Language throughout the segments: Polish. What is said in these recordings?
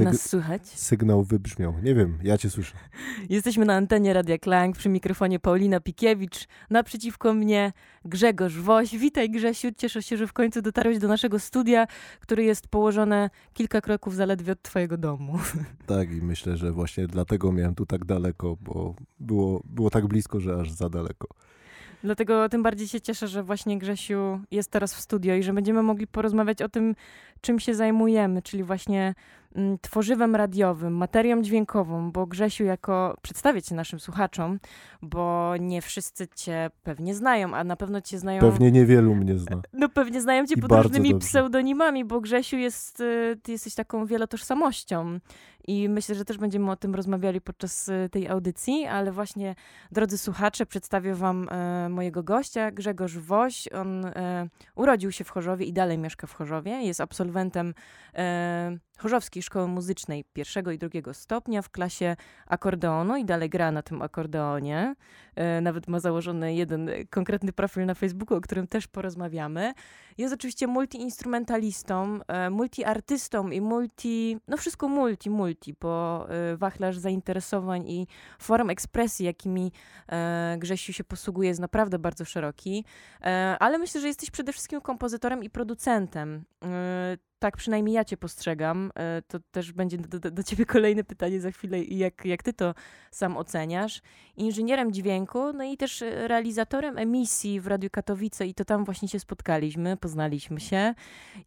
Czy nas słychać? Sygnał wybrzmiał. Nie wiem, ja cię słyszę. Jesteśmy na antenie Radia Klang, przy mikrofonie Paulina Pikiewicz, naprzeciwko mnie Grzegorz Woś. Witaj Grzesiu, cieszę się, że w końcu dotarłeś do naszego studia, który jest położone kilka kroków zaledwie od twojego domu. Tak i myślę, że właśnie dlatego miałem tu tak daleko, bo było, było tak blisko, że aż za daleko. Dlatego tym bardziej się cieszę, że właśnie Grzesiu jest teraz w studio i że będziemy mogli porozmawiać o tym, czym się zajmujemy, czyli właśnie tworzywem radiowym, materią dźwiękową, bo Grzesiu jako, przedstawię cię naszym słuchaczom, bo nie wszyscy cię pewnie znają, a na pewno cię znają... Pewnie niewielu mnie zna. No pewnie znają cię I pod różnymi dobrze. pseudonimami, bo Grzesiu jest, y, ty jesteś taką wielotożsamością i myślę, że też będziemy o tym rozmawiali podczas y, tej audycji, ale właśnie, drodzy słuchacze, przedstawię wam e, mojego gościa, Grzegorz Woś. On e, urodził się w Chorzowie i dalej mieszka w Chorzowie. Jest absolwentem e, Chorzowskiej Szkoły Muzycznej pierwszego i drugiego stopnia w klasie akordeonu i dalej gra na tym akordeonie. E, nawet ma założony jeden konkretny profil na Facebooku, o którym też porozmawiamy. Jest oczywiście multiinstrumentalistą, e, multiartystą i multi, no wszystko multi, multi, bo e, wachlarz zainteresowań i form ekspresji, jakimi Grzesiu się posługuje, jest naprawdę bardzo szeroki. Ale myślę, że jesteś przede wszystkim kompozytorem i producentem. Tak przynajmniej ja cię postrzegam. E, to też będzie do, do, do ciebie kolejne pytanie za chwilę, jak, jak ty to sam oceniasz. Inżynierem dźwięku, no i też e, realizatorem emisji w Radiu Katowice i to tam właśnie się spotkaliśmy, poznaliśmy się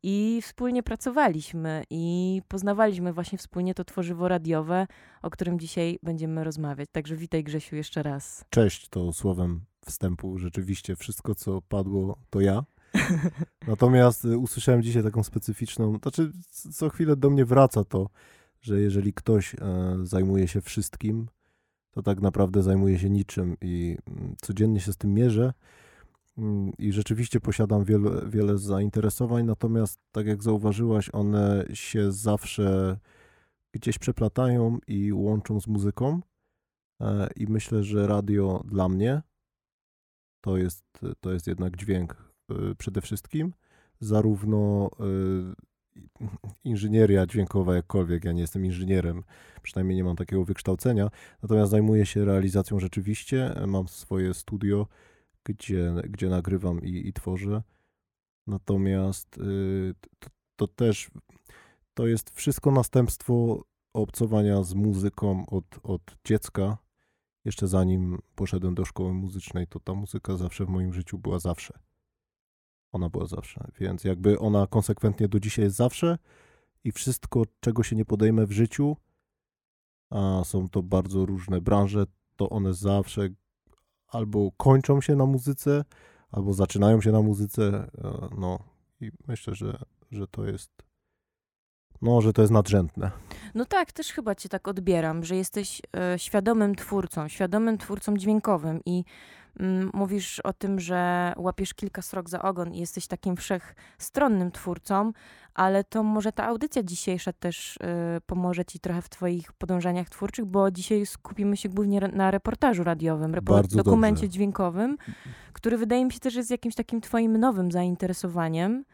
i wspólnie pracowaliśmy i poznawaliśmy właśnie wspólnie to tworzywo radiowe, o którym dzisiaj będziemy rozmawiać. Także witaj Grzesiu jeszcze raz. Cześć, to słowem wstępu. Rzeczywiście wszystko, co padło, to ja. Natomiast y, usłyszałem dzisiaj taką specyficzną, znaczy co chwilę do mnie wraca to, że jeżeli ktoś e, zajmuje się wszystkim, to tak naprawdę zajmuje się niczym i mm, codziennie się z tym mierzę Mm, i rzeczywiście posiadam wiele, wiele zainteresowań, natomiast tak jak zauważyłaś, one się zawsze gdzieś przeplatają i łączą z muzyką E, i myślę, że radio dla mnie to jest, to jest jednak dźwięk przede wszystkim, zarówno y, inżynieria dźwiękowa jakkolwiek, ja nie jestem inżynierem, przynajmniej nie mam takiego wykształcenia, natomiast zajmuję się realizacją rzeczywiście, mam swoje studio, gdzie, gdzie nagrywam i, i tworzę, natomiast y, to, to też, to jest wszystko następstwo obcowania z muzyką od, od dziecka, jeszcze zanim poszedłem do szkoły muzycznej, to ta muzyka zawsze w moim życiu była zawsze. Ona była zawsze, więc jakby ona konsekwentnie do dzisiaj jest zawsze i wszystko, czego się nie podejmę w życiu, a są to bardzo różne branże, to one zawsze albo kończą się na muzyce, albo zaczynają się na muzyce, e, no i myślę, że, że to jest, no, że to jest nadrzędne. No tak, też chyba cię tak odbieram, że jesteś e, świadomym twórcą, świadomym twórcą dźwiękowym i mówisz o tym, że łapiesz kilka srok za ogon i jesteś takim wszechstronnym twórcą, ale to może ta audycja dzisiejsza też e, pomoże ci trochę w twoich podążaniach twórczych, bo dzisiaj skupimy się głównie na reportażu radiowym, repo- Bardzo dokumencie dobrze. dźwiękowym, który wydaje mi się też jest jakimś takim twoim nowym zainteresowaniem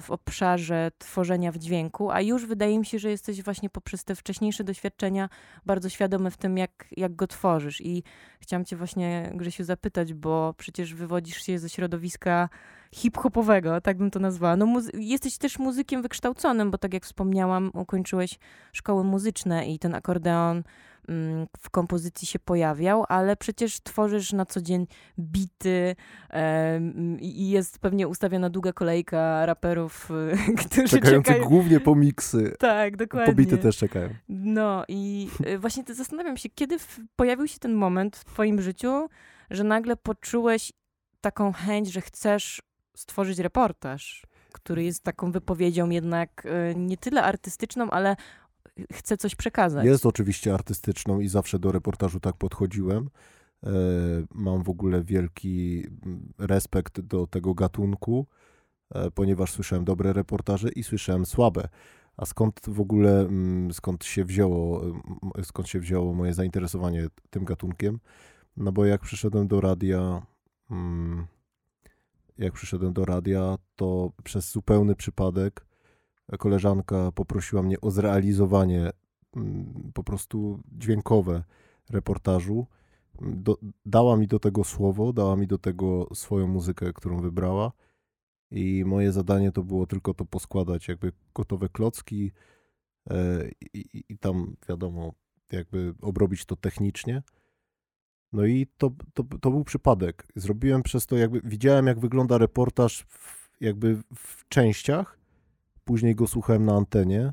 w obszarze tworzenia w dźwięku, a już wydaje mi się, że jesteś właśnie poprzez te wcześniejsze doświadczenia bardzo świadomy w tym, jak, jak go tworzysz. I chciałam cię właśnie, Grzesiu, zapytać, bo przecież wywodzisz się ze środowiska hip-hopowego, tak bym to nazwała. No, jesteś też muzykiem wykształconym, bo tak jak wspomniałam, ukończyłeś szkoły muzyczne i ten akordeon w kompozycji się pojawiał, ale przecież tworzysz na co dzień bity i jest pewnie ustawiona długa kolejka raperów, którzy Czekających czekają. głównie po miksy, Tak, dokładnie. pobity też czekają. No i y, właśnie zastanawiam się, kiedy pojawił się ten moment w twoim życiu, że nagle poczułeś taką chęć, że chcesz stworzyć reportaż, który jest taką wypowiedzią jednak y, nie tyle artystyczną, ale chce coś przekazać. Jest oczywiście artystyczną i zawsze do reportażu tak podchodziłem. E, Mam w ogóle wielki respekt do tego gatunku, e, ponieważ słyszałem dobre reportaże i słyszałem słabe. A skąd w ogóle, skąd się wzięło, skąd się wzięło moje zainteresowanie tym gatunkiem? No bo jak przyszedłem do radia, jak przyszedłem do radia, to przez zupełny przypadek koleżanka poprosiła mnie o zrealizowanie mm, po prostu dźwiękowe reportażu. Do, dała mi do tego słowo, dała mi do tego swoją muzykę, którą wybrała. I moje zadanie to było tylko to poskładać, jakby gotowe klocki i, i, i tam, wiadomo, jakby obrobić to technicznie. No i to, to, to był przypadek. Zrobiłem przez to, jakby widziałem, jak wygląda reportaż w, jakby w częściach. Później go słuchałem na antenie.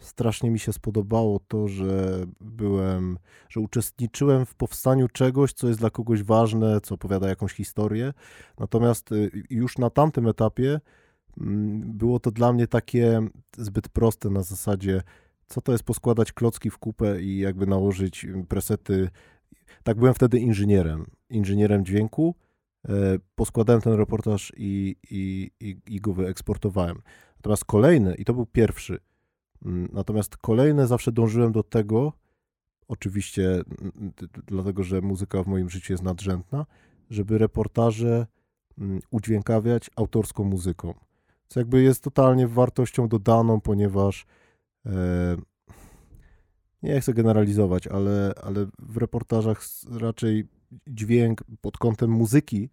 Strasznie mi się spodobało to, że byłem, że uczestniczyłem w powstaniu czegoś, co jest dla kogoś ważne, co opowiada jakąś historię. Natomiast y, już na tamtym etapie mm, było to dla mnie takie zbyt proste na zasadzie, co to jest poskładać klocki w kupę i jakby nałożyć presety tak byłem wtedy inżynierem, inżynierem dźwięku. E, poskładałem ten reportaż i, i, i, i go wyeksportowałem. Natomiast kolejne, i to był pierwszy, mm, natomiast kolejne zawsze dążyłem do tego, oczywiście dlatego, że muzyka w moim życiu jest nadrzędna, żeby reportaże mm, udźwiękawiać autorską muzyką. Co jakby jest totalnie wartością dodaną, ponieważ e, nie chcę generalizować, ale, ale w reportażach raczej dźwięk pod kątem muzyki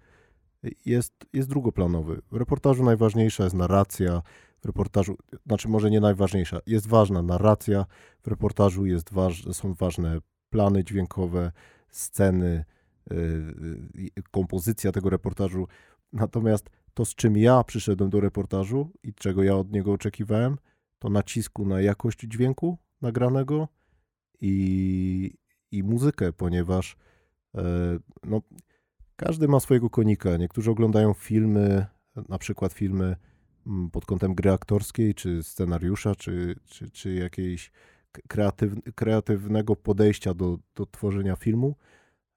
jest, jest drugoplanowy. W reportażu najważniejsza jest narracja, w reportażu, znaczy może nie najważniejsza, jest ważna narracja, w reportażu jest waż, są ważne plany dźwiękowe, sceny, yy, kompozycja tego reportażu. Natomiast to, z czym ja przyszedłem do reportażu i czego ja od niego oczekiwałem, to nacisku na jakość dźwięku nagranego, i, i muzykę, ponieważ e, no, każdy ma swojego konika. Niektórzy oglądają filmy, na przykład filmy pod kątem gry aktorskiej, czy scenariusza, czy, czy, czy jakiejś kreatyw, kreatywnego podejścia do, do tworzenia filmu.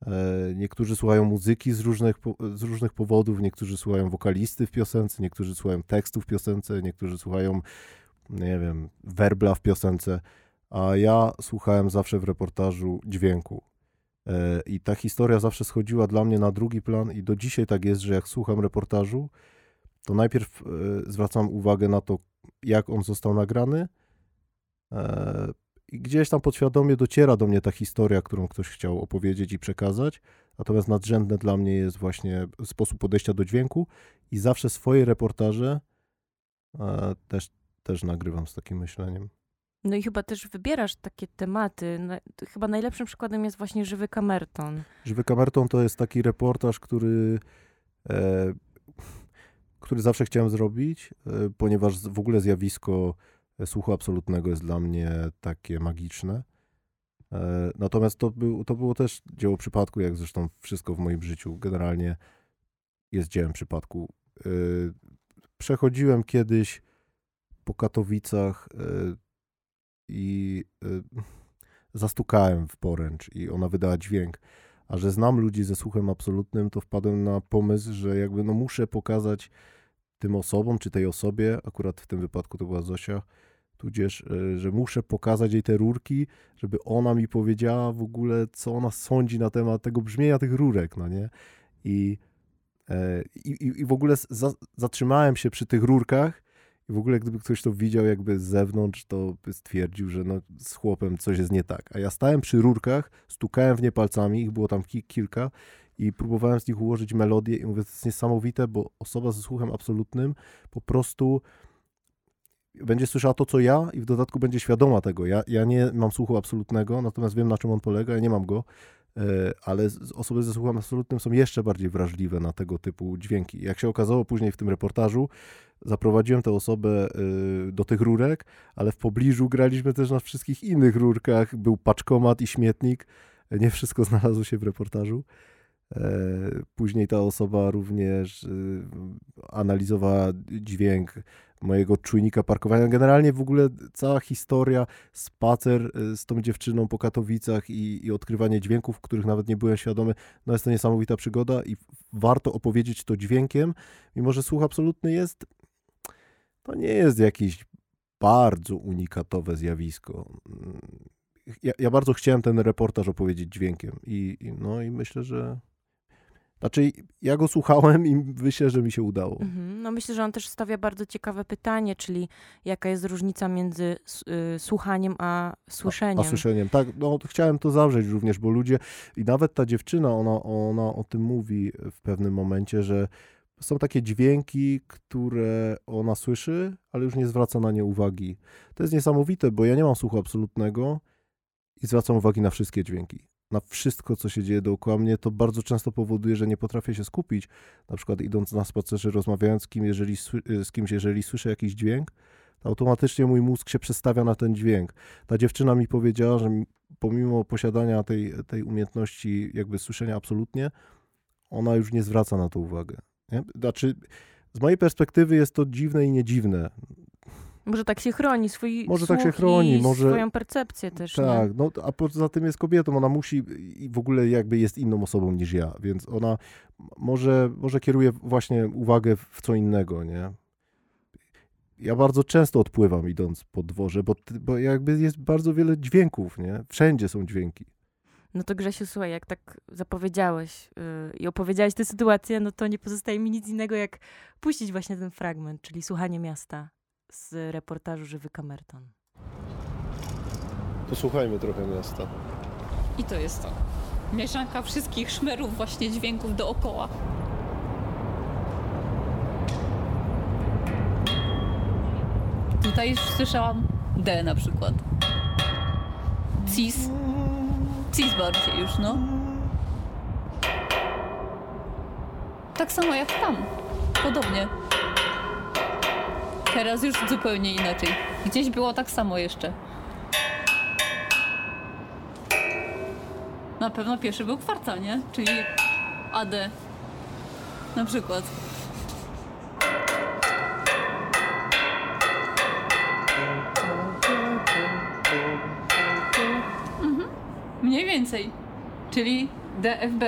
E, niektórzy słuchają muzyki z różnych, z różnych powodów, niektórzy słuchają wokalisty w piosence, niektórzy słuchają tekstów w piosence, niektórzy słuchają, nie wiem, werbla w piosence a ja słuchałem zawsze w reportażu dźwięku. E, I ta historia zawsze schodziła dla mnie na drugi plan, i do dzisiaj tak jest, że jak słucham reportażu, to najpierw e, zwracam uwagę na to, jak on został nagrany. E, I gdzieś tam podświadomie dociera do mnie ta historia, którą ktoś chciał opowiedzieć i przekazać. Natomiast nadrzędne dla mnie jest właśnie sposób podejścia do dźwięku, i zawsze swoje reportaże też, też nagrywam z takim myśleniem. No i chyba też wybierasz takie tematy. Chyba najlepszym przykładem jest właśnie Żywy Kamerton. Żywy Kamerton to jest taki reportaż, który, e, który zawsze chciałem zrobić, e, ponieważ w ogóle zjawisko słuchu absolutnego jest dla mnie takie magiczne. E, natomiast to, był, to było też dzieło przypadku, jak zresztą wszystko w moim życiu generalnie jest dziełem przypadku. E, przechodziłem kiedyś po Katowicach e, i y, zastukałem w poręcz i ona wydała dźwięk. A że znam ludzi ze słuchem absolutnym, to wpadłem na pomysł, że jakby no muszę pokazać tym osobom, czy tej osobie, akurat w tym wypadku to była Zosia, tudzież, y, że muszę pokazać jej te rurki, żeby ona mi powiedziała w ogóle, co ona sądzi na temat tego brzmienia tych rurek, no nie? I, e, i, i w ogóle za, zatrzymałem się przy tych rurkach i w ogóle gdyby ktoś to widział jakby z zewnątrz, to by stwierdził, że no, z chłopem coś jest nie tak. A ja stałem przy rurkach, stukałem w nie palcami, ich było tam ki kilka i próbowałem z nich ułożyć melodię i mówię, to jest niesamowite, bo osoba ze słuchem absolutnym po prostu będzie słyszała to, co ja i w dodatku będzie świadoma tego. Ja, ja nie mam słuchu absolutnego, natomiast wiem, na czym on polega, ja nie mam go, e, ale osoby ze słuchem absolutnym są jeszcze bardziej wrażliwe na tego typu dźwięki. Jak się okazało później w tym reportażu, zaprowadziłem tę osobę y, do tych rurek, ale w pobliżu graliśmy też na wszystkich innych rurkach. Był paczkomat i śmietnik. Nie wszystko znalazło się w reportażu. E, później ta osoba również y, analizowała dźwięk mojego czujnika parkowania. Generalnie w ogóle cała historia, spacer y, z tą dziewczyną po Katowicach i, i odkrywanie dźwięków, których nawet nie byłem świadomy, no jest to niesamowita przygoda i warto opowiedzieć to dźwiękiem, mimo że słuch absolutny jest to nie jest jakieś bardzo unikatowe zjawisko. Ja, ja bardzo chciałem ten reportaż opowiedzieć dźwiękiem i, i, no i myślę, że Znaczy, ja go słuchałem i myślę, że mi się udało. Mhm. No myślę, że on też stawia bardzo ciekawe pytanie, czyli jaka jest różnica między y, słuchaniem a słyszeniem. A, a słyszeniem, tak, no chciałem to zawrzeć również, bo ludzie, i nawet ta dziewczyna, ona, ona o tym mówi w pewnym momencie, że są takie dźwięki, które ona słyszy, ale już nie zwraca na nie uwagi. To jest niesamowite, bo ja nie mam słuchu absolutnego i zwracam uwagi na wszystkie dźwięki. Na wszystko, co się dzieje dookoła mnie, to bardzo często powoduje, że nie potrafię się skupić. Na przykład idąc na spacerze, rozmawiając z, kim, jeżeli, sły- z kimś, jeżeli słyszę jakiś dźwięk, to automatycznie mój mózg się przestawia na ten dźwięk. Ta dziewczyna mi powiedziała, że pomimo posiadania tej, tej umiejętności jakby słyszenia absolutnie, ona już nie zwraca na to uwagę. Nie? Znaczy, z mojej perspektywy jest to dziwne i niedziwne. Może tak się chroni swój Może tak się chroni, i może- swoją percepcję też, Tak, nie? no a poza tym jest kobietą, ona musi i w ogóle jakby jest inną osobą niż ja, więc ona może, może kieruje właśnie uwagę w co innego, nie? Ja bardzo często odpływam idąc po dworze, bo, bo jakby jest bardzo wiele dźwięków, nie? Wszędzie są dźwięki. No to Grzesiu, słuchaj, jak tak zapowiedziałeś yy, i opowiedziałeś tę sytuację, no to nie pozostaje mi nic innego, jak puścić właśnie ten fragment, czyli słuchanie miasta z reportażu Żywy Kamerton. Posłuchajmy trochę miasta. I to jest to. Mieszanka wszystkich szmerów, właśnie dźwięków dookoła. Tutaj już słyszałam D na przykład. Cis. Cis bardziej już, no. Tak samo jak tam. Podobnie. Teraz już zupełnie inaczej. Gdzieś było tak samo jeszcze. Na pewno pierwszy był kwarta, nie? Czyli AD. Na przykład. Mhm. Mniej więcej. Czyli DFB.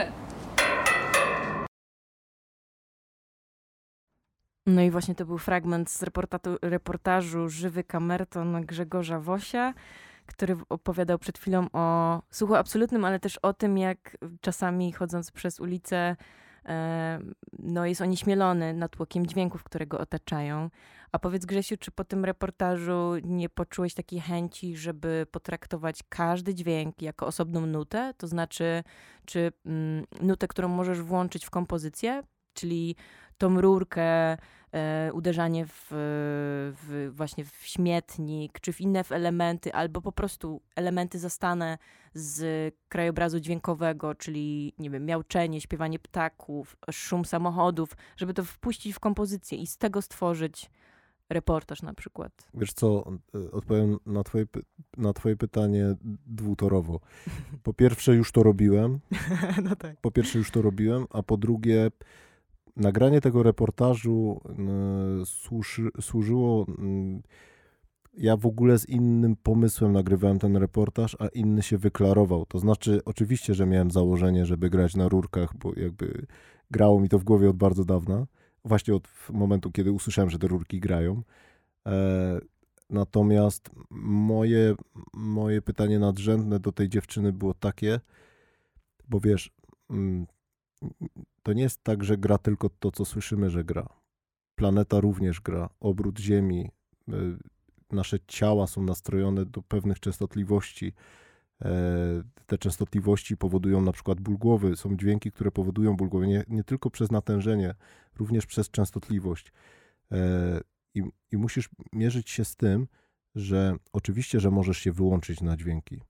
No i właśnie to był fragment z reportażu Żywy Kamerton Grzegorza Wosia, który opowiadał przed chwilą o słuchu absolutnym, ale też o tym, jak czasami chodząc przez ulicę, e, no jest onieśmielony natłokiem dźwięków, które go otaczają. A powiedz Grzesiu, czy po tym reportażu nie poczułeś takiej chęci, żeby potraktować każdy dźwięk jako osobną nutę? To znaczy, czy mm, nutę, którą możesz włączyć w kompozycję, czyli tą rurkę, e, uderzanie w, w właśnie w śmietnik, czy w inne w elementy, albo po prostu elementy zastane z krajobrazu dźwiękowego, czyli nie wiem, miauczenie, śpiewanie ptaków, szum samochodów, żeby to wpuścić w kompozycję i z tego stworzyć reportaż na przykład. Wiesz co, y, odpowiem na twoje, na twoje pytanie dwutorowo. Po pierwsze już to robiłem, no tak. po pierwsze już to robiłem, a po drugie nagranie tego reportażu y, służy, służyło. y, Ja w ogóle z innym pomysłem nagrywałem ten reportaż, a inny się wyklarował. To znaczy, oczywiście, że miałem założenie, żeby grać na rurkach, bo jakby grało mi to w głowie od bardzo dawna. Właśnie od momentu, kiedy usłyszałem, że te rurki grają. E, natomiast moje, moje pytanie nadrzędne do tej dziewczyny było takie, bo wiesz, mm, to nie jest tak, że gra tylko to, co słyszymy, że gra. Planeta również gra, obrót Ziemi, y, nasze ciała są nastrojone do pewnych częstotliwości. E, Te częstotliwości powodują na przykład ból głowy. Są dźwięki, które powodują ból głowy nie, nie tylko przez natężenie, również przez częstotliwość. E, I, I musisz mierzyć się z tym, że oczywiście, że możesz się wyłączyć na dźwięki.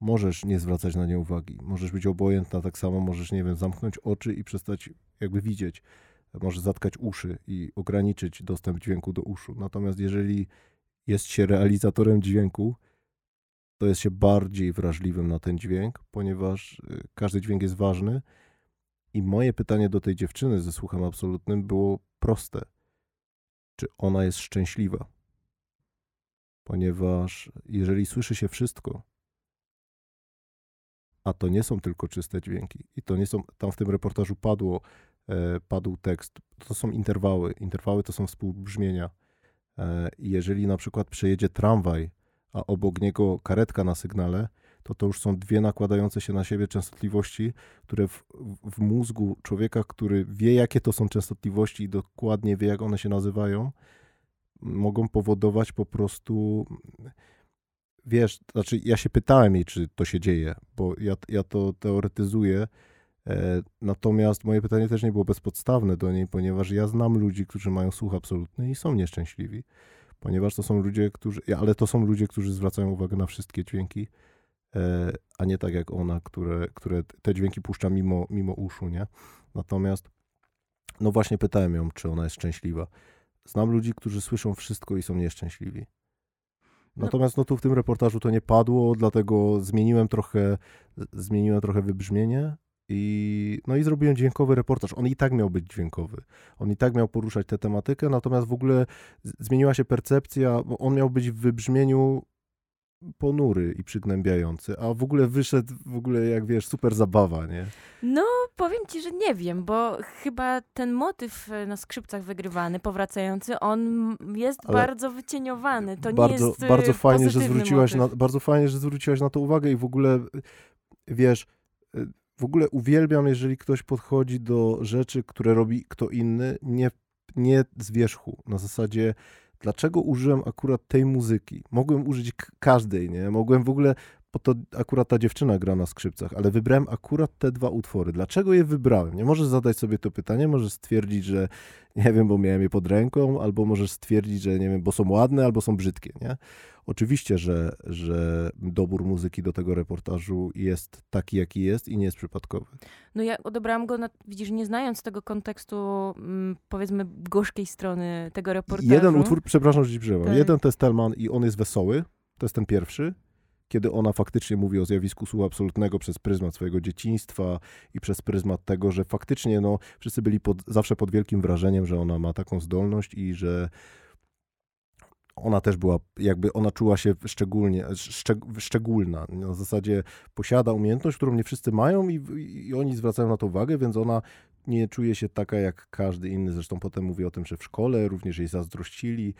Możesz nie zwracać na nie uwagi. Możesz być obojętna tak samo, możesz, nie wiem, zamknąć oczy i przestać jakby widzieć. Możesz zatkać uszy i ograniczyć dostęp dźwięku do uszu. Natomiast jeżeli jest się realizatorem dźwięku, to jest się bardziej wrażliwym na ten dźwięk, ponieważ y, każdy dźwięk jest ważny. I moje pytanie do tej dziewczyny ze słuchem absolutnym było proste. Czy ona jest szczęśliwa? Ponieważ jeżeli słyszy się wszystko, a to nie są tylko czyste dźwięki, i to nie są, tam w tym reportażu padło, e, padł tekst, to są interwały. Interwały to są współbrzmienia. E, jeżeli na przykład przejedzie tramwaj, a obok niego karetka na sygnale, to to już są dwie nakładające się na siebie częstotliwości, które w, w mózgu człowieka, który wie, jakie to są częstotliwości i dokładnie wie, jak one się nazywają, mogą powodować po prostu. Wiesz, znaczy ja się pytałem jej, czy to się dzieje, bo ja, ja to teoretyzuję, e, natomiast moje pytanie też nie było bezpodstawne do niej, ponieważ ja znam ludzi, którzy mają słuch absolutny i są nieszczęśliwi, ponieważ to są ludzie, którzy, ale to są ludzie, którzy zwracają uwagę na wszystkie dźwięki, e, a nie tak jak ona, które, które te dźwięki puszcza mimo, mimo uszu, nie? Natomiast, no właśnie pytałem ją, czy ona jest szczęśliwa. Znam ludzi, którzy słyszą wszystko i są nieszczęśliwi. No. Natomiast no tu w tym reportażu to nie padło, dlatego zmieniłem trochę, zmieniłem trochę wybrzmienie i, no i zrobiłem dźwiękowy reportaż. On i tak miał być dźwiękowy. On i tak miał poruszać tę tematykę, natomiast w ogóle zmieniła się percepcja, bo on miał być w wybrzmieniu ponury i przygnębiający, a w ogóle wyszedł w ogóle, jak wiesz, super zabawa, nie? No, powiem ci, że nie wiem, bo chyba ten motyw e, na skrzypcach wygrywany, powracający, on jest Ale bardzo wycieniowany. To bardzo, nie jest e, bardzo fajnie, że zwróciłaś na, motyw. bardzo fajnie, że zwróciłaś na to uwagę i w ogóle y, wiesz, w ogóle uwielbiam, jeżeli ktoś podchodzi do rzeczy, które robi kto inny, nie, nie z wierzchu. Na zasadzie, dlaczego użyłem akurat tej muzyki? Mogłem użyć każdej, nie? Mogłem w ogóle, bo to akurat ta dziewczyna gra na skrzypcach, ale wybrałem akurat te dwa utwory. Dlaczego je wybrałem? Nie możesz zadać sobie to pytanie, możesz stwierdzić, że nie wiem, bo miałem je pod ręką, albo możesz stwierdzić, że nie wiem, bo są ładne, albo są brzydkie, nie? Oczywiście, że, że dobór muzyki do tego reportażu jest taki, jaki jest i nie jest przypadkowy. No ja odebrałam go, na, widzisz, nie znając tego kontekstu, mm, powiedzmy, gorzkiej strony tego reportażu. Jeden utwór, przepraszam, że ci przerwam. Tak. Jeden to jest Telman i on jest wesoły, to jest ten pierwszy, kiedy ona faktycznie mówi o zjawisku słuchu absolutnego przez pryzmat swojego dzieciństwa i przez pryzmat tego, że faktycznie no, wszyscy byli pod, zawsze pod wielkim wrażeniem, że ona ma taką zdolność i że ona też była, jakby ona czuła się szczególnie, szczeg, szczególna. Na zasadzie posiada umiejętność, którą nie wszyscy mają i, i oni zwracają na to uwagę, więc ona nie czuje się taka jak każdy inny. Zresztą potem mówi o tym, że w szkole również jej zazdrościli.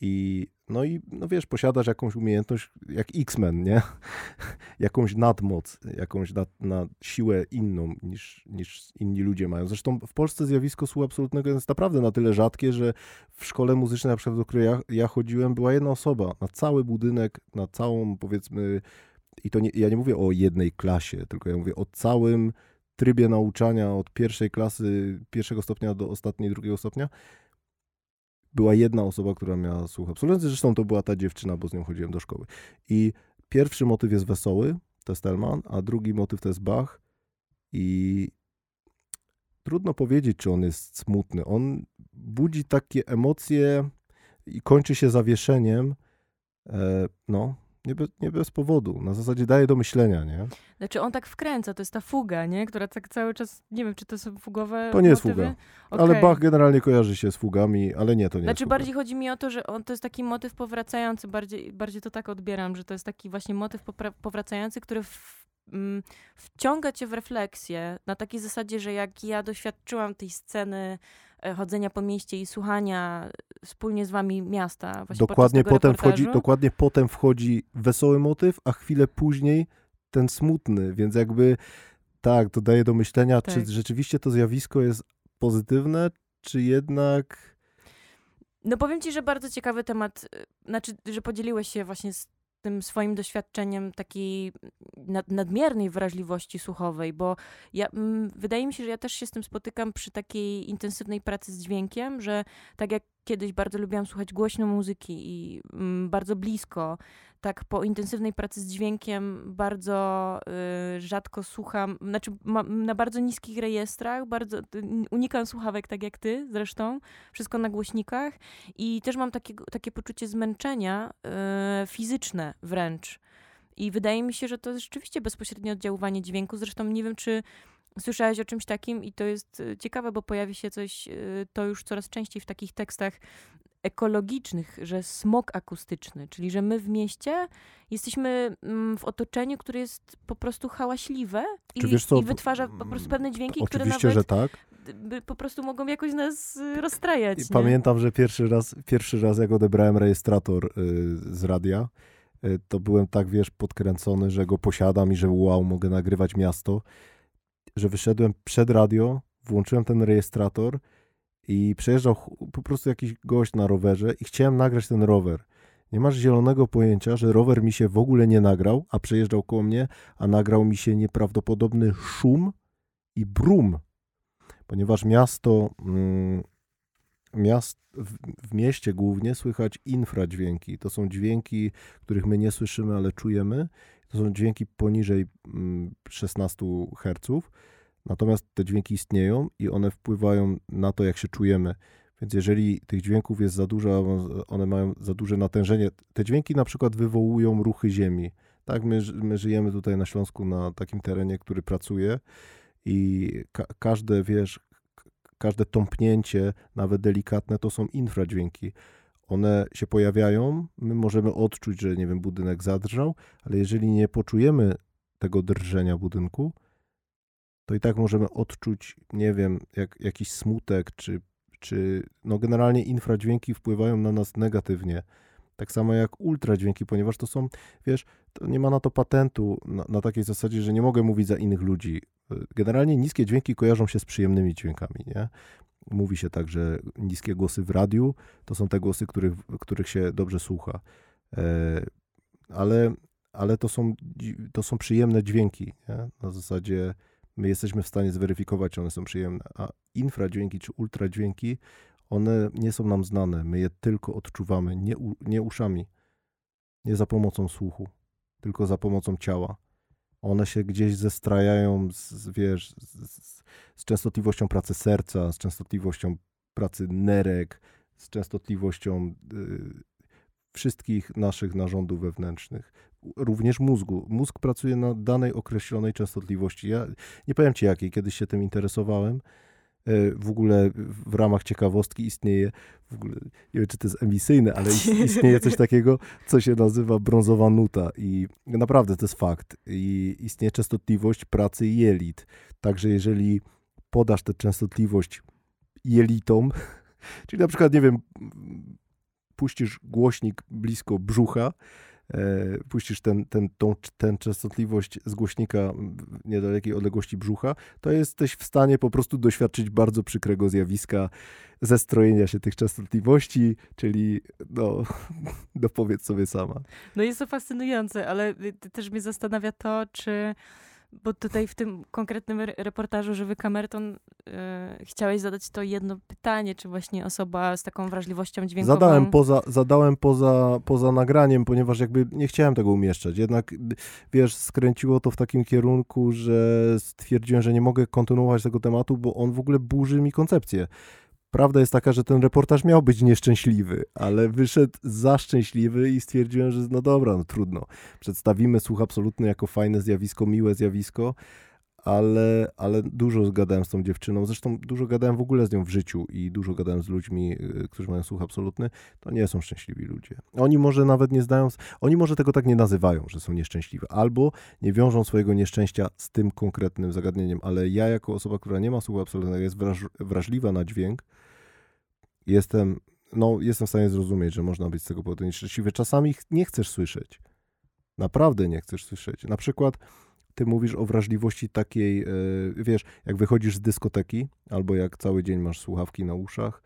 I no i no wiesz, posiadasz jakąś umiejętność jak X-Men, nie? jakąś nadmoc, jakąś nad, nad siłę inną niż, niż inni ludzie mają. Zresztą w Polsce zjawisko słuchu absolutnego jest naprawdę na tyle rzadkie, że w szkole muzycznej, na przykład, do której ja, ja chodziłem, była jedna osoba na cały budynek, na całą powiedzmy, i to nie, ja nie mówię o jednej klasie, tylko ja mówię o całym trybie nauczania od pierwszej klasy, pierwszego stopnia do ostatniej, drugiego stopnia, była jedna osoba, która miała słuch absolutny. Zresztą to była ta dziewczyna, bo z nią chodziłem do szkoły. I pierwszy motyw jest wesoły, to jest Telman, a drugi motyw to jest Bach. I trudno powiedzieć, czy on jest smutny. On budzi takie emocje i kończy się zawieszeniem. E, no, nie bez, nie bez powodu. Na zasadzie daje do myślenia, nie? Znaczy on tak wkręca, to jest ta fuga, nie? Która tak cały czas, nie wiem, czy to są fugowe To nie jest motywy? fuga. Okej. Ale Bach generalnie kojarzy się z fugami, ale nie, to nie Znaczy bardziej chodzi mi o to, że on to jest taki motyw powracający, bardziej, bardziej to tak odbieram, że to jest taki właśnie motyw powracający, który w, mm, wciąga cię w refleksję na takiej zasadzie, że jak ja doświadczyłam tej sceny chodzenia po mieście i słuchania wspólnie z wami miasta Dokładnie potem, wchodzi, dokładnie potem wchodzi wesoły motyw, a chwilę później ten smutny, więc jakby tak, to daje do myślenia, Tak. czy rzeczywiście to zjawisko jest pozytywne, czy jednak No powiem ci, że bardzo ciekawy temat, y, znaczy, że podzieliłeś się właśnie z tym swoim doświadczeniem takiej nad, nadmiernej wrażliwości słuchowej, bo ja, mm, wydaje mi się, że ja też się z tym spotykam przy takiej intensywnej pracy z dźwiękiem, że tak jak kiedyś bardzo lubiłam słuchać głośno muzyki i mm, bardzo blisko, tak po intensywnej pracy z dźwiękiem bardzo y, rzadko słucham, znaczy mam na bardzo niskich rejestrach, bardzo y, unikam słuchawek tak jak ty zresztą, wszystko na głośnikach i też mam takie, takie poczucie zmęczenia y, fizyczne wręcz. I wydaje mi się, że to rzeczywiście bezpośrednie oddziaływanie dźwięku. Zresztą nie wiem, czy słyszałeś o czymś takim i to jest y, ciekawe, bo pojawi się coś, y, to już coraz częściej w takich tekstach ekologicznych, że smog akustyczny, czyli że my w mieście jesteśmy mm, w otoczeniu, które jest po prostu hałaśliwe i, i wytwarza po prostu pewne dźwięki, które nawet że tak. po prostu mogą jakoś nas y, rozstrajać. I? Pamiętam, że pierwszy raz, pierwszy raz jak odebrałem rejestrator y, z radia, y, to byłem tak, wiesz, podkręcony, że go posiadam i że wow, mogę nagrywać miasto, że wyszedłem przed radio, włączyłem ten rejestrator i przejeżdżał po prostu jakiś gość na rowerze i chciałem nagrać ten rower. Nie masz zielonego pojęcia, że rower mi się w ogóle nie nagrał, a przejeżdżał koło mnie, a nagrał mi się nieprawdopodobny szum i brum. Ponieważ miasto, mm, miast, w, mieście głównie słychać infradźwięki. To są dźwięki, których my nie słyszymy, ale czujemy. To są dźwięki poniżej 16 mm, Hz. Natomiast te dźwięki istnieją i one wpływają na to, jak się czujemy. Więc jeżeli tych dźwięków jest za dużo, one mają za duże natężenie, te dźwięki na przykład wywołują ruchy ziemi. Tak, my, my żyjemy tutaj na Śląsku na takim terenie, który pracuje i ka każde, wiesz, każde tąpnięcie, nawet delikatne, to są infradźwięki. One się pojawiają, my możemy odczuć, że nie wiem, budynek zadrżał, ale jeżeli nie poczujemy tego drżenia budynku, to i tak możemy odczuć, nie wiem, jak, jakiś smutek, czy, czy no generalnie infradźwięki wpływają na nas negatywnie. Tak samo jak ultradźwięki, ponieważ to są, wiesz, to nie ma na to patentu na, na, takiej zasadzie, że nie mogę mówić za innych ludzi. Generalnie niskie dźwięki kojarzą się z przyjemnymi dźwiękami, nie? Mówi się tak, że niskie głosy w radiu to są te głosy, których, których się dobrze słucha. E, ale, ale to, są, to są przyjemne dźwięki, nie? Na zasadzie my jesteśmy w stanie zweryfikować, czy one są przyjemne. A infradźwięki czy ultradźwięki, one nie są nam znane. My je tylko odczuwamy, nie, nie uszami, nie za pomocą słuchu, tylko za pomocą ciała. One się gdzieś zestrajają z, wiesz, z, z częstotliwością pracy serca, z częstotliwością pracy nerek, z częstotliwością y, wszystkich naszych narządów wewnętrznych, również mózgu. Mózg pracuje na danej określonej częstotliwości. Ja nie powiem ci jakiej, kiedyś się tym interesowałem. E, w ogóle w ramach ciekawostki istnieje, w ogóle, nie wiem czy to jest emisyjne, ale istnieje coś takiego, co się nazywa brązowa nuta i naprawdę to jest fakt. I istnieje częstotliwość pracy jelit. Także jeżeli podasz tę częstotliwość jelitom, czyli na przykład, nie wiem, puścisz głośnik blisko brzucha, puścisz ten, ten, tą, ten częstotliwość z głośnika w niedalekiej odległości brzucha, to jesteś w stanie po prostu doświadczyć bardzo przykrego zjawiska zestrojenia się tych częstotliwości, czyli no, dopowiedz sobie sama. No jest to fascynujące, ale też mnie zastanawia to, czy bo tutaj w tym konkretnym reportażu Żywy Kamerton yy, chciałeś zadać to jedno pytanie, czy właśnie osoba z taką wrażliwością dźwiękową... Zadałem poza, zadałem poza, poza nagraniem, ponieważ jakby nie chciałem tego umieszczać. Jednak, wiesz, skręciło to w takim kierunku, że stwierdziłem, że nie mogę kontynuować tego tematu, bo on w ogóle burzy mi koncepcję. Prawda jest taka, że ten reportaż miał być nieszczęśliwy, ale wyszedł za szczęśliwy i stwierdziłem, że no dobra, no trudno. Przedstawimy słuch absolutny jako fajne zjawisko, miłe zjawisko, ale, ale dużo gadałem z tą dziewczyną. Zresztą dużo gadałem w ogóle z nią w życiu i dużo gadałem z ludźmi, y, którzy mają słuch absolutny. To nie są szczęśliwi ludzie. Oni może nawet nie zdają, oni może tego tak nie nazywają, że są nieszczęśliwi, albo nie wiążą swojego nieszczęścia z tym konkretnym zagadnieniem, ale ja jako osoba, która nie ma słuchu absolutnego, jest wraż, wrażliwa na dźwięk, jestem, no, jestem w stanie zrozumieć, że można być z tego powodu nieszczęśliwy. Czasami nie chcesz słyszeć. Naprawdę nie chcesz słyszeć. Na przykład ty mówisz o wrażliwości takiej, yy, wiesz, jak wychodzisz z dyskoteki, albo jak cały dzień masz słuchawki na uszach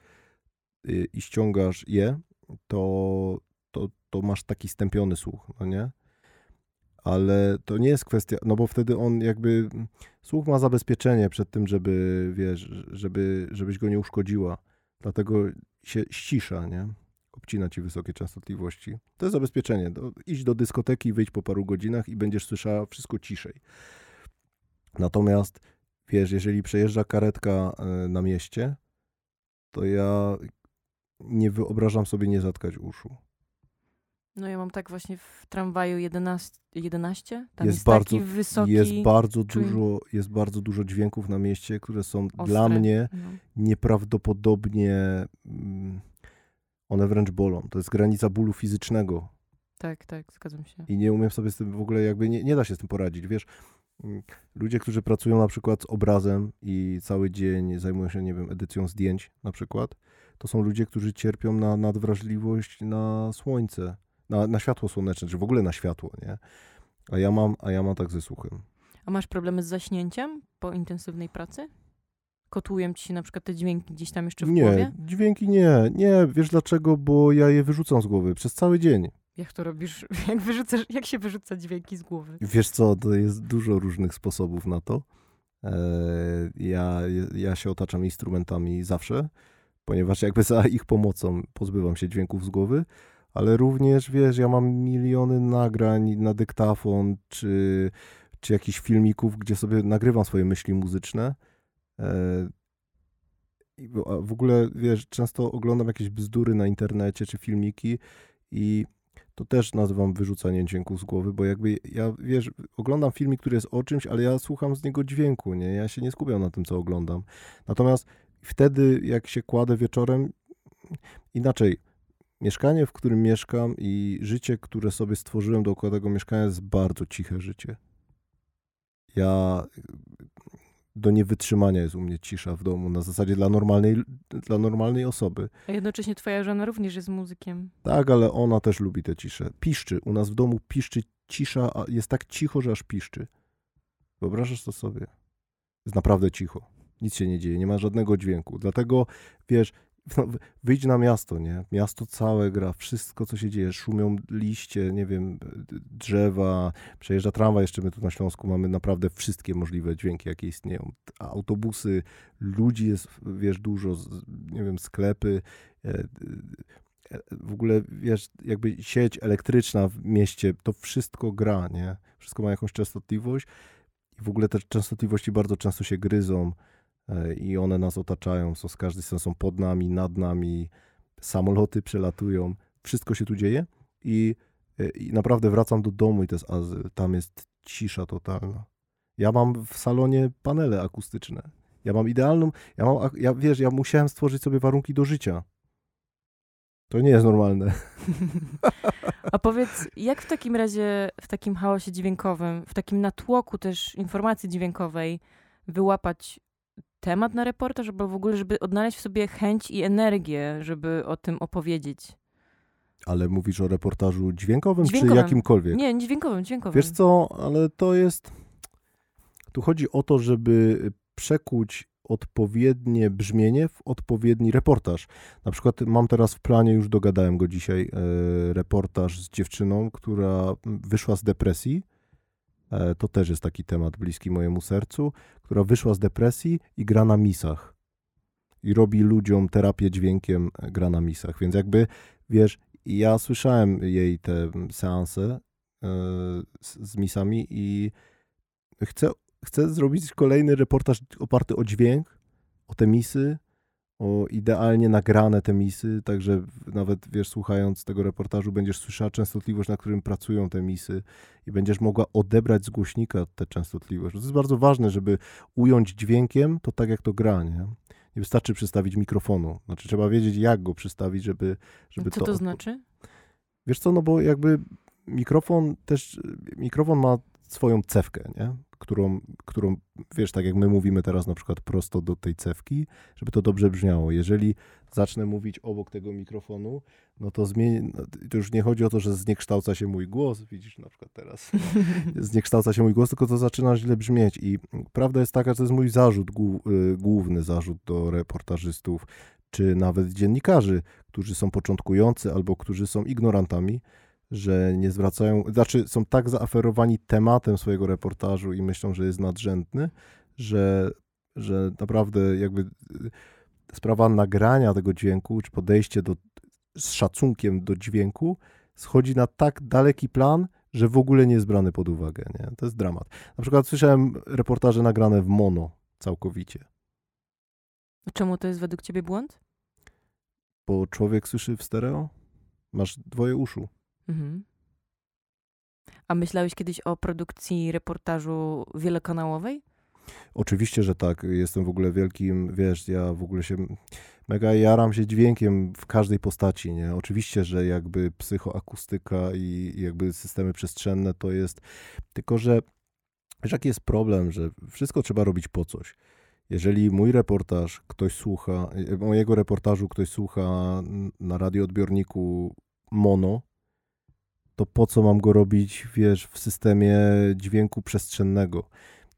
yy, i ściągasz je, to, to, to masz taki stępiony słuch, no nie? Ale to nie jest kwestia, no bo wtedy on jakby, słuch ma zabezpieczenie przed tym, żeby, wiesz, żeby, żebyś go nie uszkodziła. Dlatego się ścisza, nie? Obcina ci wysokie częstotliwości. To jest zabezpieczenie. Do, idź do dyskoteki, wyjdź po paru godzinach i będziesz słyszała wszystko ciszej. Natomiast, wiesz, jeżeli przejeżdża karetka e, na mieście, to ja nie wyobrażam sobie nie zatkać uszu. No ja mam tak właśnie w tramwaju 11, 11 tam jest, jest bardzo, wysoki... Jest bardzo, dużo, jest bardzo dużo dźwięków na mieście, które są Ostre. dla mnie no. nieprawdopodobnie... Mm, one wręcz bolą. To jest granica bólu fizycznego. Tak, tak, zgadzam się. I nie umiem sobie z tym w ogóle jakby, nie, nie da się z tym poradzić, wiesz. Mm, ludzie, którzy pracują na przykład z obrazem i cały dzień zajmują się, nie wiem, edycją zdjęć na przykład, to są ludzie, którzy cierpią na nadwrażliwość na słońce na, na światło słoneczne, czy w ogóle na światło, nie? A ja mam, a ja mam tak ze słuchem. A masz problemy z zaśnięciem po intensywnej pracy? Kotłują ci się na przykład te dźwięki gdzieś tam jeszcze w nie, głowie? dźwięki nie, nie, wiesz dlaczego? Bo ja je wyrzucam z głowy przez cały dzień. Jak to robisz? Jak, wyrzucasz, jak się wyrzuca dźwięki z głowy? Wiesz co, to jest dużo różnych sposobów na to. E, Ja, ja się otaczam instrumentami zawsze, ponieważ jakby za ich pomocą pozbywam się dźwięków z głowy, ale również, wiesz, ja mam miliony nagrań na dyktafon, czy, czy jakichś filmików, gdzie sobie nagrywam swoje myśli muzyczne. E, w- ogóle, wiesz, często oglądam jakieś bzdury na internecie, czy filmiki i to też nazywam wyrzucaniem dźwięków z głowy, bo jakby ja, wiesz, oglądam filmik, który jest o czymś, ale ja słucham z niego dźwięku, nie? Ja się nie skupiam na tym, co oglądam. Natomiast wtedy, jak się kładę wieczorem, inaczej, mieszkanie, w którym mieszkam i życie, które sobie stworzyłem dookoła tego mieszkania jest bardzo ciche życie. Ja do niewytrzymania jest u mnie cisza w domu, na zasadzie dla normalnej, dla normalnej osoby. A jednocześnie twoja żona również jest muzykiem. Tak, ale ona też lubi tę ciszę. Piszczy. U nas w domu piszczy cisza, a jest tak cicho, że aż piszczy. Wyobrażasz to sobie? Jest naprawdę cicho. Nic się nie dzieje, nie ma żadnego dźwięku. Dlatego, wiesz, no, wy- wyjdź na miasto, nie? Miasto całe gra, wszystko, co się dzieje. Szumią liście, nie wiem, drzewa, przejeżdża tramwaj, jeszcze my tu na Śląsku mamy naprawdę wszystkie możliwe dźwięki, jakie istnieją. Autobusy, ludzi jest, wiesz, dużo, nie wiem, sklepy, e, e, w ogóle, wiesz, jakby sieć elektryczna w mieście, to wszystko gra, nie? Wszystko ma jakąś częstotliwość i w ogóle te częstotliwości bardzo często się gryzą i one nas otaczają, są z każdej strony, są pod nami, nad nami, samoloty przelatują, wszystko się tu dzieje i, e, i naprawdę wracam do domu i to jest azyl, tam jest cisza totalna. Ja mam w salonie panele akustyczne. Ja mam idealną, ja mam, ja wiesz, ja musiałem stworzyć sobie warunki do życia. To nie jest normalne. A powiedz, jak w takim razie, w takim chaosie dźwiękowym, w takim natłoku też informacji dźwiękowej wyłapać temat na reportaż, albo w ogóle, żeby odnaleźć w sobie chęć i energię, żeby o tym opowiedzieć? Ale mówisz o reportażu dźwiękowym, Dźwiękowym. czy jakimkolwiek? Nie, nie dźwiękowym, dźwiękowym. Wiesz co, ale to jest. Tu chodzi o to, żeby przekuć odpowiednie brzmienie w odpowiedni reportaż. Na przykład mam teraz w planie, już dogadałem go dzisiaj, e, reportaż z dziewczyną, która wyszła z depresji. E, To też jest taki temat bliski mojemu sercu, która wyszła z depresji i gra na misach. I robi ludziom terapię dźwiękiem, e, gra na misach. Więc jakby, wiesz, ja słyszałem jej te seanse e, z, z misami i chcę, chcę zrobić kolejny reportaż oparty o dźwięk, o te misy, o idealnie nagrane te misy, także nawet wiesz, słuchając tego reportażu będziesz słyszała częstotliwość, na którym pracują te misy i będziesz mogła odebrać z głośnika tę częstotliwość. To jest bardzo ważne, żeby ująć dźwiękiem to tak, jak to gra, nie? Nie wystarczy przystawić mikrofonu. Znaczy trzeba wiedzieć, jak go przystawić, żeby, żeby Co to, to znaczy? Wiesz co, no bo jakby mikrofon też, mikrofon ma swoją cewkę, nie? Którą, którą, wiesz, tak jak my mówimy teraz na przykład prosto do tej cewki, żeby to dobrze brzmiało. Jeżeli zacznę mówić obok tego mikrofonu, no to zmieni, no to już nie chodzi o to, że zniekształca się mój głos, widzisz na przykład teraz, zniekształca się mój głos, tylko to zaczyna źle brzmieć i prawda jest taka, że to jest mój zarzut, y, główny zarzut do reportażystów, czy nawet dziennikarzy, którzy są początkujący albo którzy są ignorantami, że nie zwracają, znaczy są tak zaaferowani tematem swojego reportażu i myślą, że jest nadrzędny, że, że naprawdę jakby y, sprawa nagrania tego dźwięku, czy podejście do, z szacunkiem do dźwięku schodzi na tak daleki plan, że w ogóle nie jest brany pod uwagę. Nie? To jest dramat. Na przykład słyszałem reportaże nagrane w mono całkowicie, Czemu to jest według ciebie błąd? bo człowiek słyszy w stereo, masz dwoje uszu. Mhm. A myślałeś kiedyś o produkcji reportażu wielokanałowej? Oczywiście, że tak. Jestem w ogóle wielkim, wiesz, ja w ogóle się mega jaram się dźwiękiem w każdej postaci, nie? Oczywiście, że jakby psychoakustyka i jakby systemy przestrzenne to jest, tylko że wiesz, jaki jest problem, że wszystko trzeba robić po coś. Jeżeli mój reportaż ktoś słucha, e, mojego reportażu ktoś słucha na radioodbiorniku mono, to po co mam go robić, wiesz, w systemie dźwięku przestrzennego?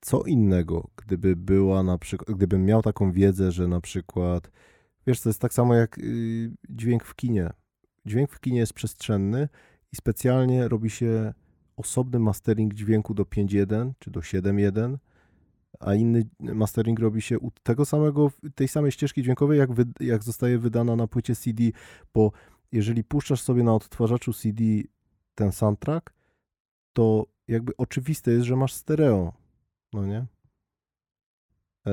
Co innego, gdyby była na przykład, gdybym miał taką wiedzę, że na przykład, wiesz, to jest tak samo jak y, dźwięk w kinie. Dźwięk w kinie jest przestrzenny i specjalnie robi się osobny mastering dźwięku do 5.1 czy do 7.1, a inny mastering robi się u tego samego, tej samej ścieżki dźwiękowej, jak, wy, jak zostaje wydana na płycie CD, bo jeżeli puszczasz sobie na odtwarzaczu CD ten soundtrack, to jakby oczywiste jest, że masz stereo, no nie? E,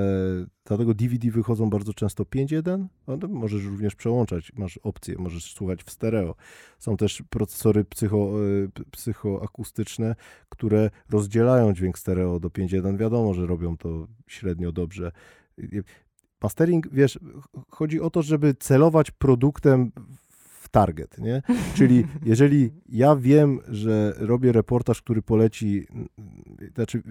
dlatego DVD wychodzą bardzo często 5.1, ale możesz również przełączać, masz opcję, możesz słuchać w stereo. Są też procesory psycho, e, psychoakustyczne, które rozdzielają dźwięk stereo do 5.1. Wiadomo, że robią to średnio dobrze. Mastering, wiesz, chodzi o to, żeby celować produktem target, nie? Czyli jeżeli ja wiem, że robię reportaż, który poleci, znaczy,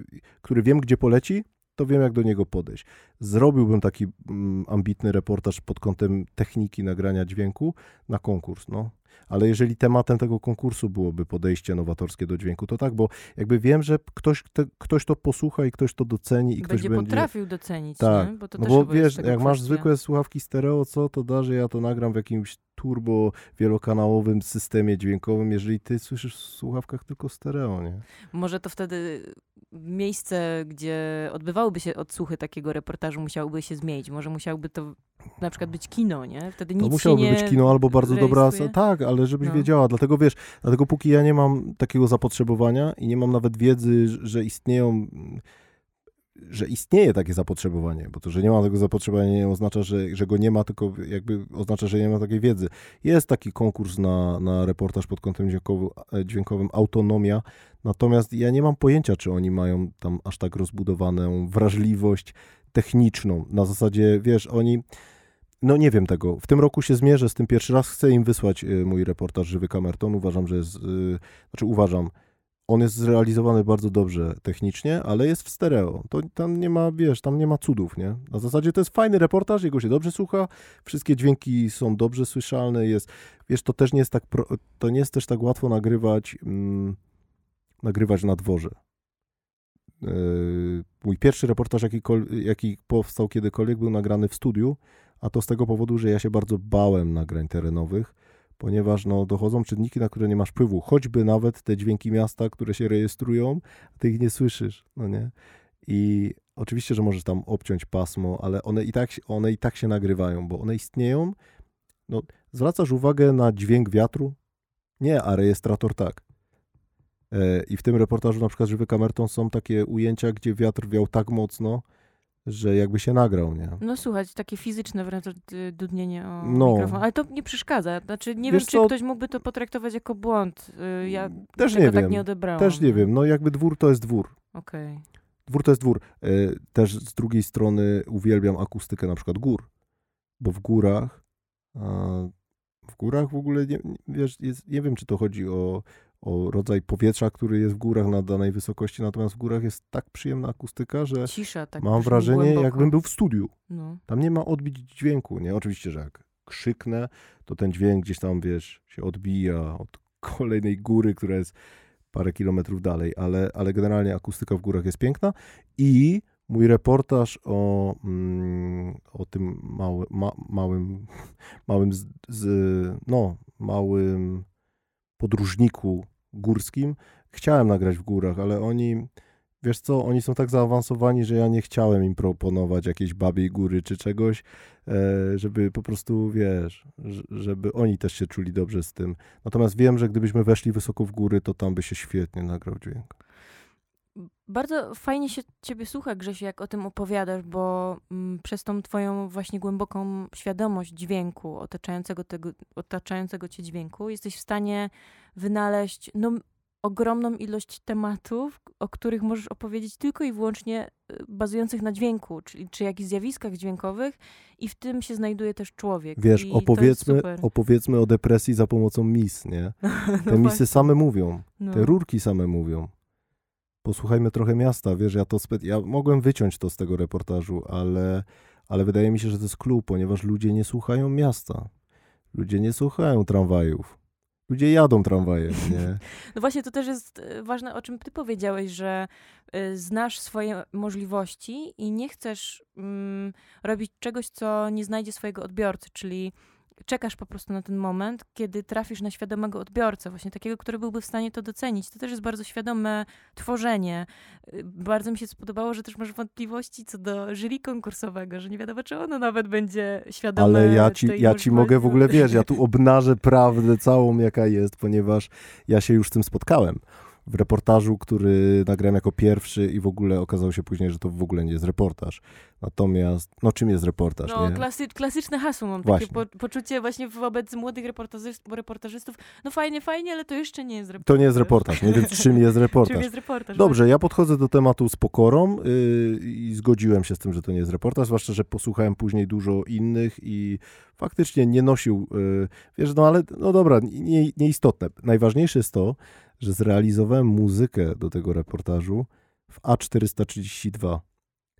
który wiem, gdzie poleci, to wiem, jak do niego podejść. Zrobiłbym taki mm, ambitny reportaż pod kątem techniki nagrania dźwięku na konkurs, no. Ale jeżeli tematem tego konkursu byłoby podejście nowatorskie do dźwięku, to tak, bo jakby wiem, że ktoś, te, ktoś to posłucha i ktoś to doceni i ktoś będzie będzie... potrafił docenić, Tak, nie? Bo to no też bo wiesz, jak masz kwestia. zwykłe słuchawki stereo, co to da, że ja to nagram w jakimś turbo wielokanałowym systemie dźwiękowym, jeżeli ty słyszysz w słuchawkach tylko stereo, nie? Może to wtedy miejsce, gdzie odbywałyby się odsłuchy takiego reportażu musiałoby się zmienić. Może musiałoby to na przykład być kino, nie? Wtedy To nic musiałoby się nie być kino albo bardzo dobra. rejestruje. Tak, ale żebyś No. wiedziała. Dlatego wiesz, dlatego póki ja nie mam takiego zapotrzebowania i nie mam nawet wiedzy, że istnieją. Że istnieje takie zapotrzebowanie, bo to, że nie ma tego zapotrzebowania, nie oznacza, że, że go nie ma, tylko jakby oznacza, że nie ma takiej wiedzy. Jest taki konkurs na, na reportaż pod kątem dźwiękowym, dźwiękowym Autonomia, natomiast ja nie mam pojęcia, czy oni mają tam aż tak rozbudowaną wrażliwość techniczną. Na zasadzie, wiesz, oni. No nie wiem tego. W tym roku się zmierzę z tym pierwszy raz. Chcę im wysłać y, mój reportaż Żywy Kamerton. Uważam, że jest, y, znaczy uważam, on jest zrealizowany bardzo dobrze technicznie, ale jest w stereo. To tam nie ma, wiesz, tam nie ma cudów, nie? Na zasadzie to jest fajny reportaż, jego się dobrze słucha, wszystkie dźwięki są dobrze słyszalne, jest, wiesz, to też nie jest tak, pro, to nie jest też tak łatwo nagrywać, mm, nagrywać na dworze. Yy, mój pierwszy reportaż, jaki, jaki powstał kiedykolwiek, był nagrany w studiu, a to z tego powodu, że ja się bardzo bałem nagrań terenowych, ponieważ no, dochodzą czynniki, na które nie masz wpływu, choćby nawet te dźwięki miasta, które się rejestrują, ty ich nie słyszysz, no nie? I oczywiście, że możesz tam obciąć pasmo, ale one i tak, one i tak się nagrywają, bo one istnieją. No, zwracasz uwagę na dźwięk wiatru? Nie, a rejestrator tak. E, I w tym reportażu na przykład Żywy Kamerton są takie ujęcia, gdzie wiatr wiał tak mocno, że jakby się nagrał, nie? No słuchać, takie fizyczne wręcz y, dudnienie o No. mikrofon. Ale to nie przeszkadza. Znaczy nie Wiesz wiem, czy co? ktoś mógłby to potraktować jako błąd. Y, Ja Też tego nie tak wiem. nie odebrałam. Też nie wiem. No jakby dwór to jest dwór. Okej. Dwór to jest dwór. E, Też z drugiej strony uwielbiam akustykę na przykład gór, bo w górach, w górach w ogóle nie- wiesz, jest, nie wiem, czy to chodzi o, o rodzaj powietrza, który jest w górach na danej wysokości, natomiast w górach jest tak przyjemna akustyka, że Cisza, tak mam wrażenie, głęboko. jakbym był w studiu. No. Tam nie ma odbić dźwięku, nie? Oczywiście, że jak krzyknę, to ten dźwięk gdzieś tam, wiesz, się odbija od kolejnej góry, która jest parę kilometrów dalej, ale, ale generalnie akustyka w górach jest piękna i mój reportaż o, mm, o tym mały, ma, małym, małym z, z, no, małym podróżniku górskim chciałem nagrać w górach, ale oni, wiesz co, oni są tak zaawansowani, że ja nie chciałem im proponować jakiejś babiej góry czy czegoś, e, żeby po prostu, wiesz, żeby oni też się czuli dobrze z tym. Natomiast wiem, że gdybyśmy weszli wysoko w góry, to tam by się świetnie nagrał dźwięk. Bardzo fajnie się ciebie słucha, Grzesiu, jak o tym opowiadasz, bo mm, przez tą twoją właśnie głęboką świadomość dźwięku, otaczającego, tego, otaczającego cię dźwięku, jesteś w stanie wynaleźć no, ogromną ilość tematów, o których możesz opowiedzieć tylko i wyłącznie y, bazujących na dźwięku, czyli czy jakichś zjawiskach dźwiękowych i w tym się znajduje też człowiek. Wiesz, I opowiedzmy, opowiedzmy o depresji za pomocą mis, nie? No Te misy właśnie, same mówią. no. Te rurki same mówią. Posłuchajmy trochę miasta, wiesz, ja to spe... ja mogłem wyciąć to z tego reportażu, ale, ale wydaje mi się, że to jest clue, ponieważ ludzie nie słuchają miasta. Ludzie nie słuchają tramwajów. Ludzie jadą tramwajem, nie? No właśnie, to też jest e, ważne, o czym ty powiedziałeś, że y, znasz swoje możliwości i nie chcesz mm, robić czegoś, co nie znajdzie swojego odbiorcy, czyli czekasz po prostu na ten moment, kiedy trafisz na świadomego odbiorcę, właśnie takiego, który byłby w stanie to docenić. To też jest bardzo świadome tworzenie. Y, Bardzo mi się spodobało, że też masz wątpliwości co do jury konkursowego, że nie wiadomo, czy ono nawet będzie świadome. Ale ja ci, ja ci mogę w ogóle, wiesz, ja tu obnażę prawdę całą, jaka jest, ponieważ ja się już z tym spotkałem. W reportażu, który nagrałem jako pierwszy i w ogóle okazało się później, że to w ogóle nie jest reportaż. Natomiast, no czym jest reportaż, No, nie? klasy, klasyczne hasło mam Właśnie. takie po, poczucie właśnie wobec młodych reportażystów, reportażystów. No fajnie, fajnie, ale to jeszcze nie jest reportaż. To nie jest reportaż, nie? Więc czym jest Czym reportaż? jest reportaż? Dobrze, ja podchodzę do tematu z pokorą yy, i zgodziłem się z tym, że to nie jest reportaż, zwłaszcza, że posłuchałem później dużo innych i faktycznie nie nosił, yy, wiesz, no ale no dobra, nie, nieistotne. Najważniejsze jest to, że zrealizowałem muzykę do tego reportażu w A432.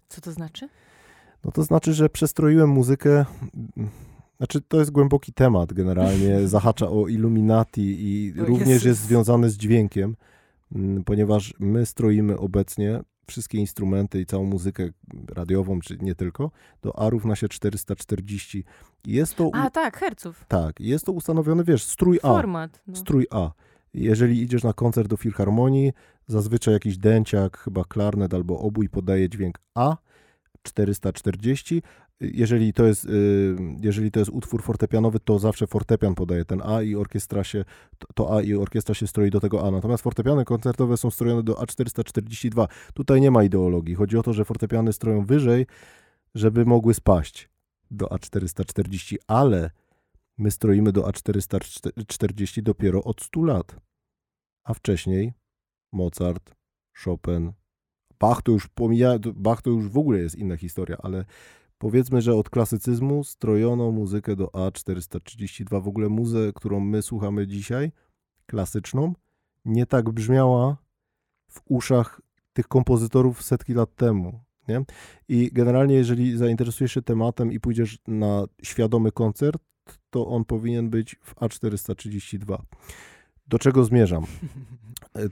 Co to znaczy? No to znaczy, że przestroiłem muzykę. Znaczy, to jest głęboki temat generalnie. Zahacza o Illuminati i O również Jezus. jest związany z dźwiękiem, mm, ponieważ my stroimy obecnie wszystkie instrumenty i całą muzykę radiową, czy nie tylko, do A równa się 440. I Jest to, u... A, tak, herców. tak, jest to ustanowiony, wiesz, strój A. Format. No. Strój A. Jeżeli idziesz na koncert do filharmonii, zazwyczaj jakiś dęciak, chyba klarnet albo obój podaje dźwięk A 440. Jeżeli to jest, y, jeżeli to jest utwór fortepianowy, to zawsze fortepian podaje ten A i orkiestra się, to- A i orkiestra się stroi do tego A. Natomiast fortepiany koncertowe są strojone do A442. Tutaj nie ma ideologii. Chodzi o to, że fortepiany stroją wyżej, żeby mogły spaść do A440, ale my stroimy do A440 dopiero od 100 lat. A wcześniej Mozart, Chopin, Bach to już pomija, Bach to już w ogóle jest inna historia, ale powiedzmy, że od klasycyzmu strojono muzykę do A432. W ogóle muzę, którą my słuchamy dzisiaj, klasyczną, nie tak brzmiała w uszach tych kompozytorów setki lat temu. Nie? I generalnie, jeżeli zainteresujesz się tematem i pójdziesz na świadomy koncert, to on powinien być w A432. Do czego zmierzam? E, e,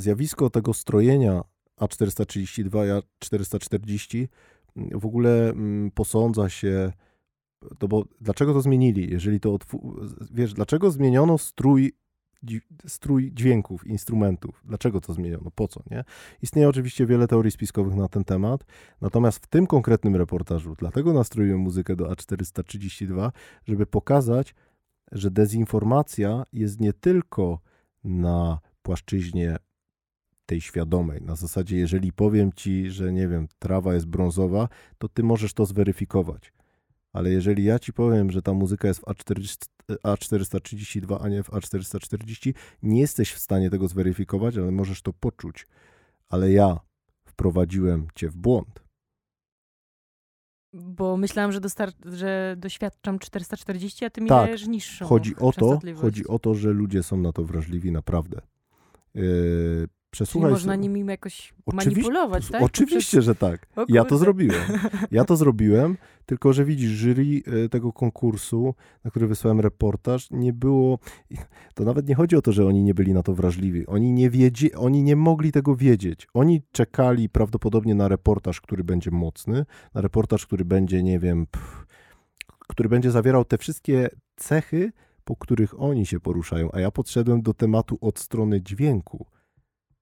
Zjawisko tego strojenia A432 i A440 mm, w ogóle mm, posądza się, to bo dlaczego to zmienili? Jeżeli to, wiesz, dlaczego zmieniono strój, strój dźwięków, instrumentów? Dlaczego to zmieniono? Po co, nie? Istnieje oczywiście wiele teorii spiskowych na ten temat, natomiast w tym konkretnym reportażu, dlatego nastroiłem muzykę do A432, żeby pokazać, że dezinformacja jest nie tylko na płaszczyźnie tej świadomej. Na zasadzie, jeżeli powiem ci, że nie wiem, trawa jest brązowa, to ty możesz to zweryfikować. Ale jeżeli ja ci powiem, że ta muzyka jest w A400 A432, a nie w A440, nie jesteś w stanie tego zweryfikować, ale możesz to poczuć. Ale ja wprowadziłem cię w błąd. Bo myślałam, że, że doświadczam 440, a ty mi Tak. dajesz niższą Chodzi o to, chodzi o to, że ludzie są na to wrażliwi naprawdę. Yy, Czyli przesłuchaj można sobie- nimi jakoś Oczywiście- manipulować, tak? Oczywiście, że tak. Ja to zrobiłem. Ja to zrobiłem, tylko że widzisz, jury e, tego konkursu, na który wysłałem reportaż, nie było. To nawet nie chodzi o to, że oni nie byli na to wrażliwi. Oni nie, wiedzie, oni nie mogli tego wiedzieć. Oni czekali prawdopodobnie na reportaż, który będzie mocny, na reportaż, który będzie, nie wiem, pff, który będzie zawierał te wszystkie cechy, po których oni się poruszają. A ja podszedłem do tematu od strony dźwięku.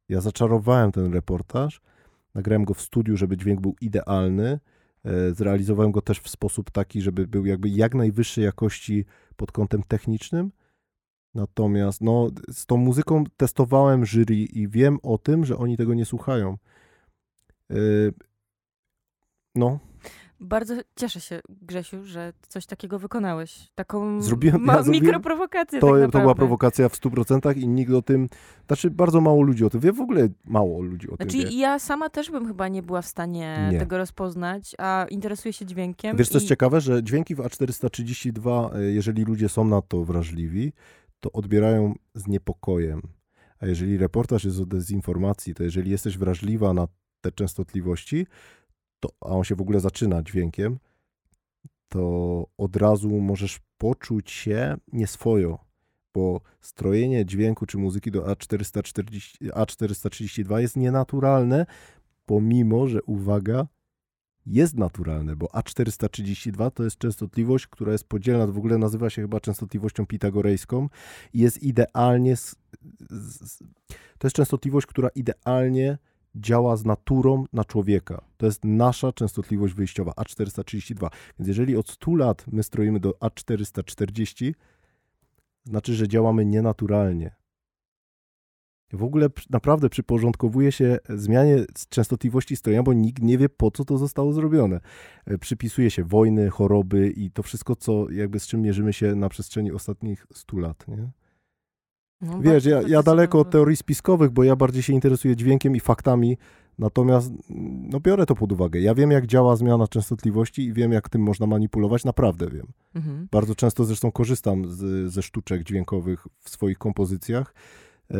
Ja zaczarowałem ten reportaż. Nagrałem go w studiu, żeby dźwięk był idealny. E, Zrealizowałem go też w sposób taki, żeby był jakby jak najwyższej jakości pod kątem technicznym. Natomiast no, z tą muzyką testowałem jury i wiem o tym, że oni tego nie słuchają. E, No, Bardzo cieszę się, Grzesiu, że coś takiego wykonałeś. Taką Zrobiłem- ma- ja zrobiłem- mikroprowokację to, tak to była prowokacja w 100% i nikt o tym, znaczy bardzo mało ludzi o tym wie, w ogóle mało ludzi o tym Znaczy wie. ja sama też bym chyba nie była w stanie Nie. tego rozpoznać, a interesuję się dźwiękiem. Wiesz, co jest i- ciekawe, że dźwięki w A432, e, jeżeli ludzie są na to wrażliwi, to odbierają z niepokojem. A jeżeli reportaż jest o dezinformacji, to jeżeli jesteś wrażliwa na te częstotliwości, to, a on się w ogóle zaczyna dźwiękiem, to od razu możesz poczuć się nieswojo, bo strojenie dźwięku czy muzyki do A440, A432 jest nienaturalne, pomimo, że uwaga, jest naturalne, bo A432 to jest częstotliwość, która jest podzielna, w ogóle nazywa się chyba częstotliwością pitagorejską i jest idealnie, to jest częstotliwość, która idealnie działa z naturą na człowieka. To jest nasza częstotliwość wyjściowa A432. Więc jeżeli od 100 lat my stroimy do A440, znaczy, że działamy nienaturalnie. W ogóle naprawdę przyporządkowuje się zmianie częstotliwości strojenia, bo nikt nie wie, po co to zostało zrobione. E, przypisuje się wojny, choroby i to wszystko, co jakby z czym mierzymy się na przestrzeni ostatnich 100 lat. Nie? No, Wiesz, ja, ja daleko od teorii spiskowych, bo ja bardziej się interesuję dźwiękiem i faktami, natomiast no, biorę to pod uwagę. Ja wiem, jak działa zmiana częstotliwości i wiem, jak tym można manipulować, naprawdę wiem. Mhm. Bardzo często zresztą korzystam z, ze sztuczek dźwiękowych w swoich kompozycjach. E,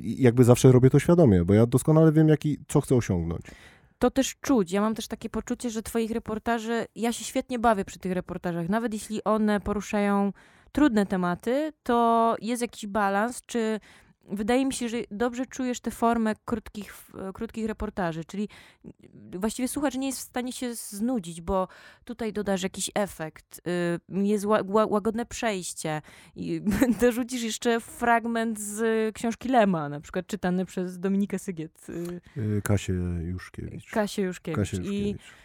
jakby zawsze robię to świadomie, bo ja doskonale wiem, jaki, co chcę osiągnąć to też czuć. Ja mam też takie poczucie, że twoich reportaży, ja się świetnie bawię przy tych reportażach, nawet jeśli one poruszają trudne tematy, to jest jakiś balans, czy wydaje mi się, że dobrze czujesz tę formę krótkich, krótkich reportaży, czyli właściwie słuchacz nie jest w stanie się znudzić, bo tutaj dodasz jakiś efekt, y, jest łagodne przejście i dorzucisz jeszcze fragment z książki Lema, na przykład czytany przez Dominikę Sygiet. Y. Y, Kasię Juszkiewicz. Kasię Juszkiewicz. Kasię Juszkiewicz. I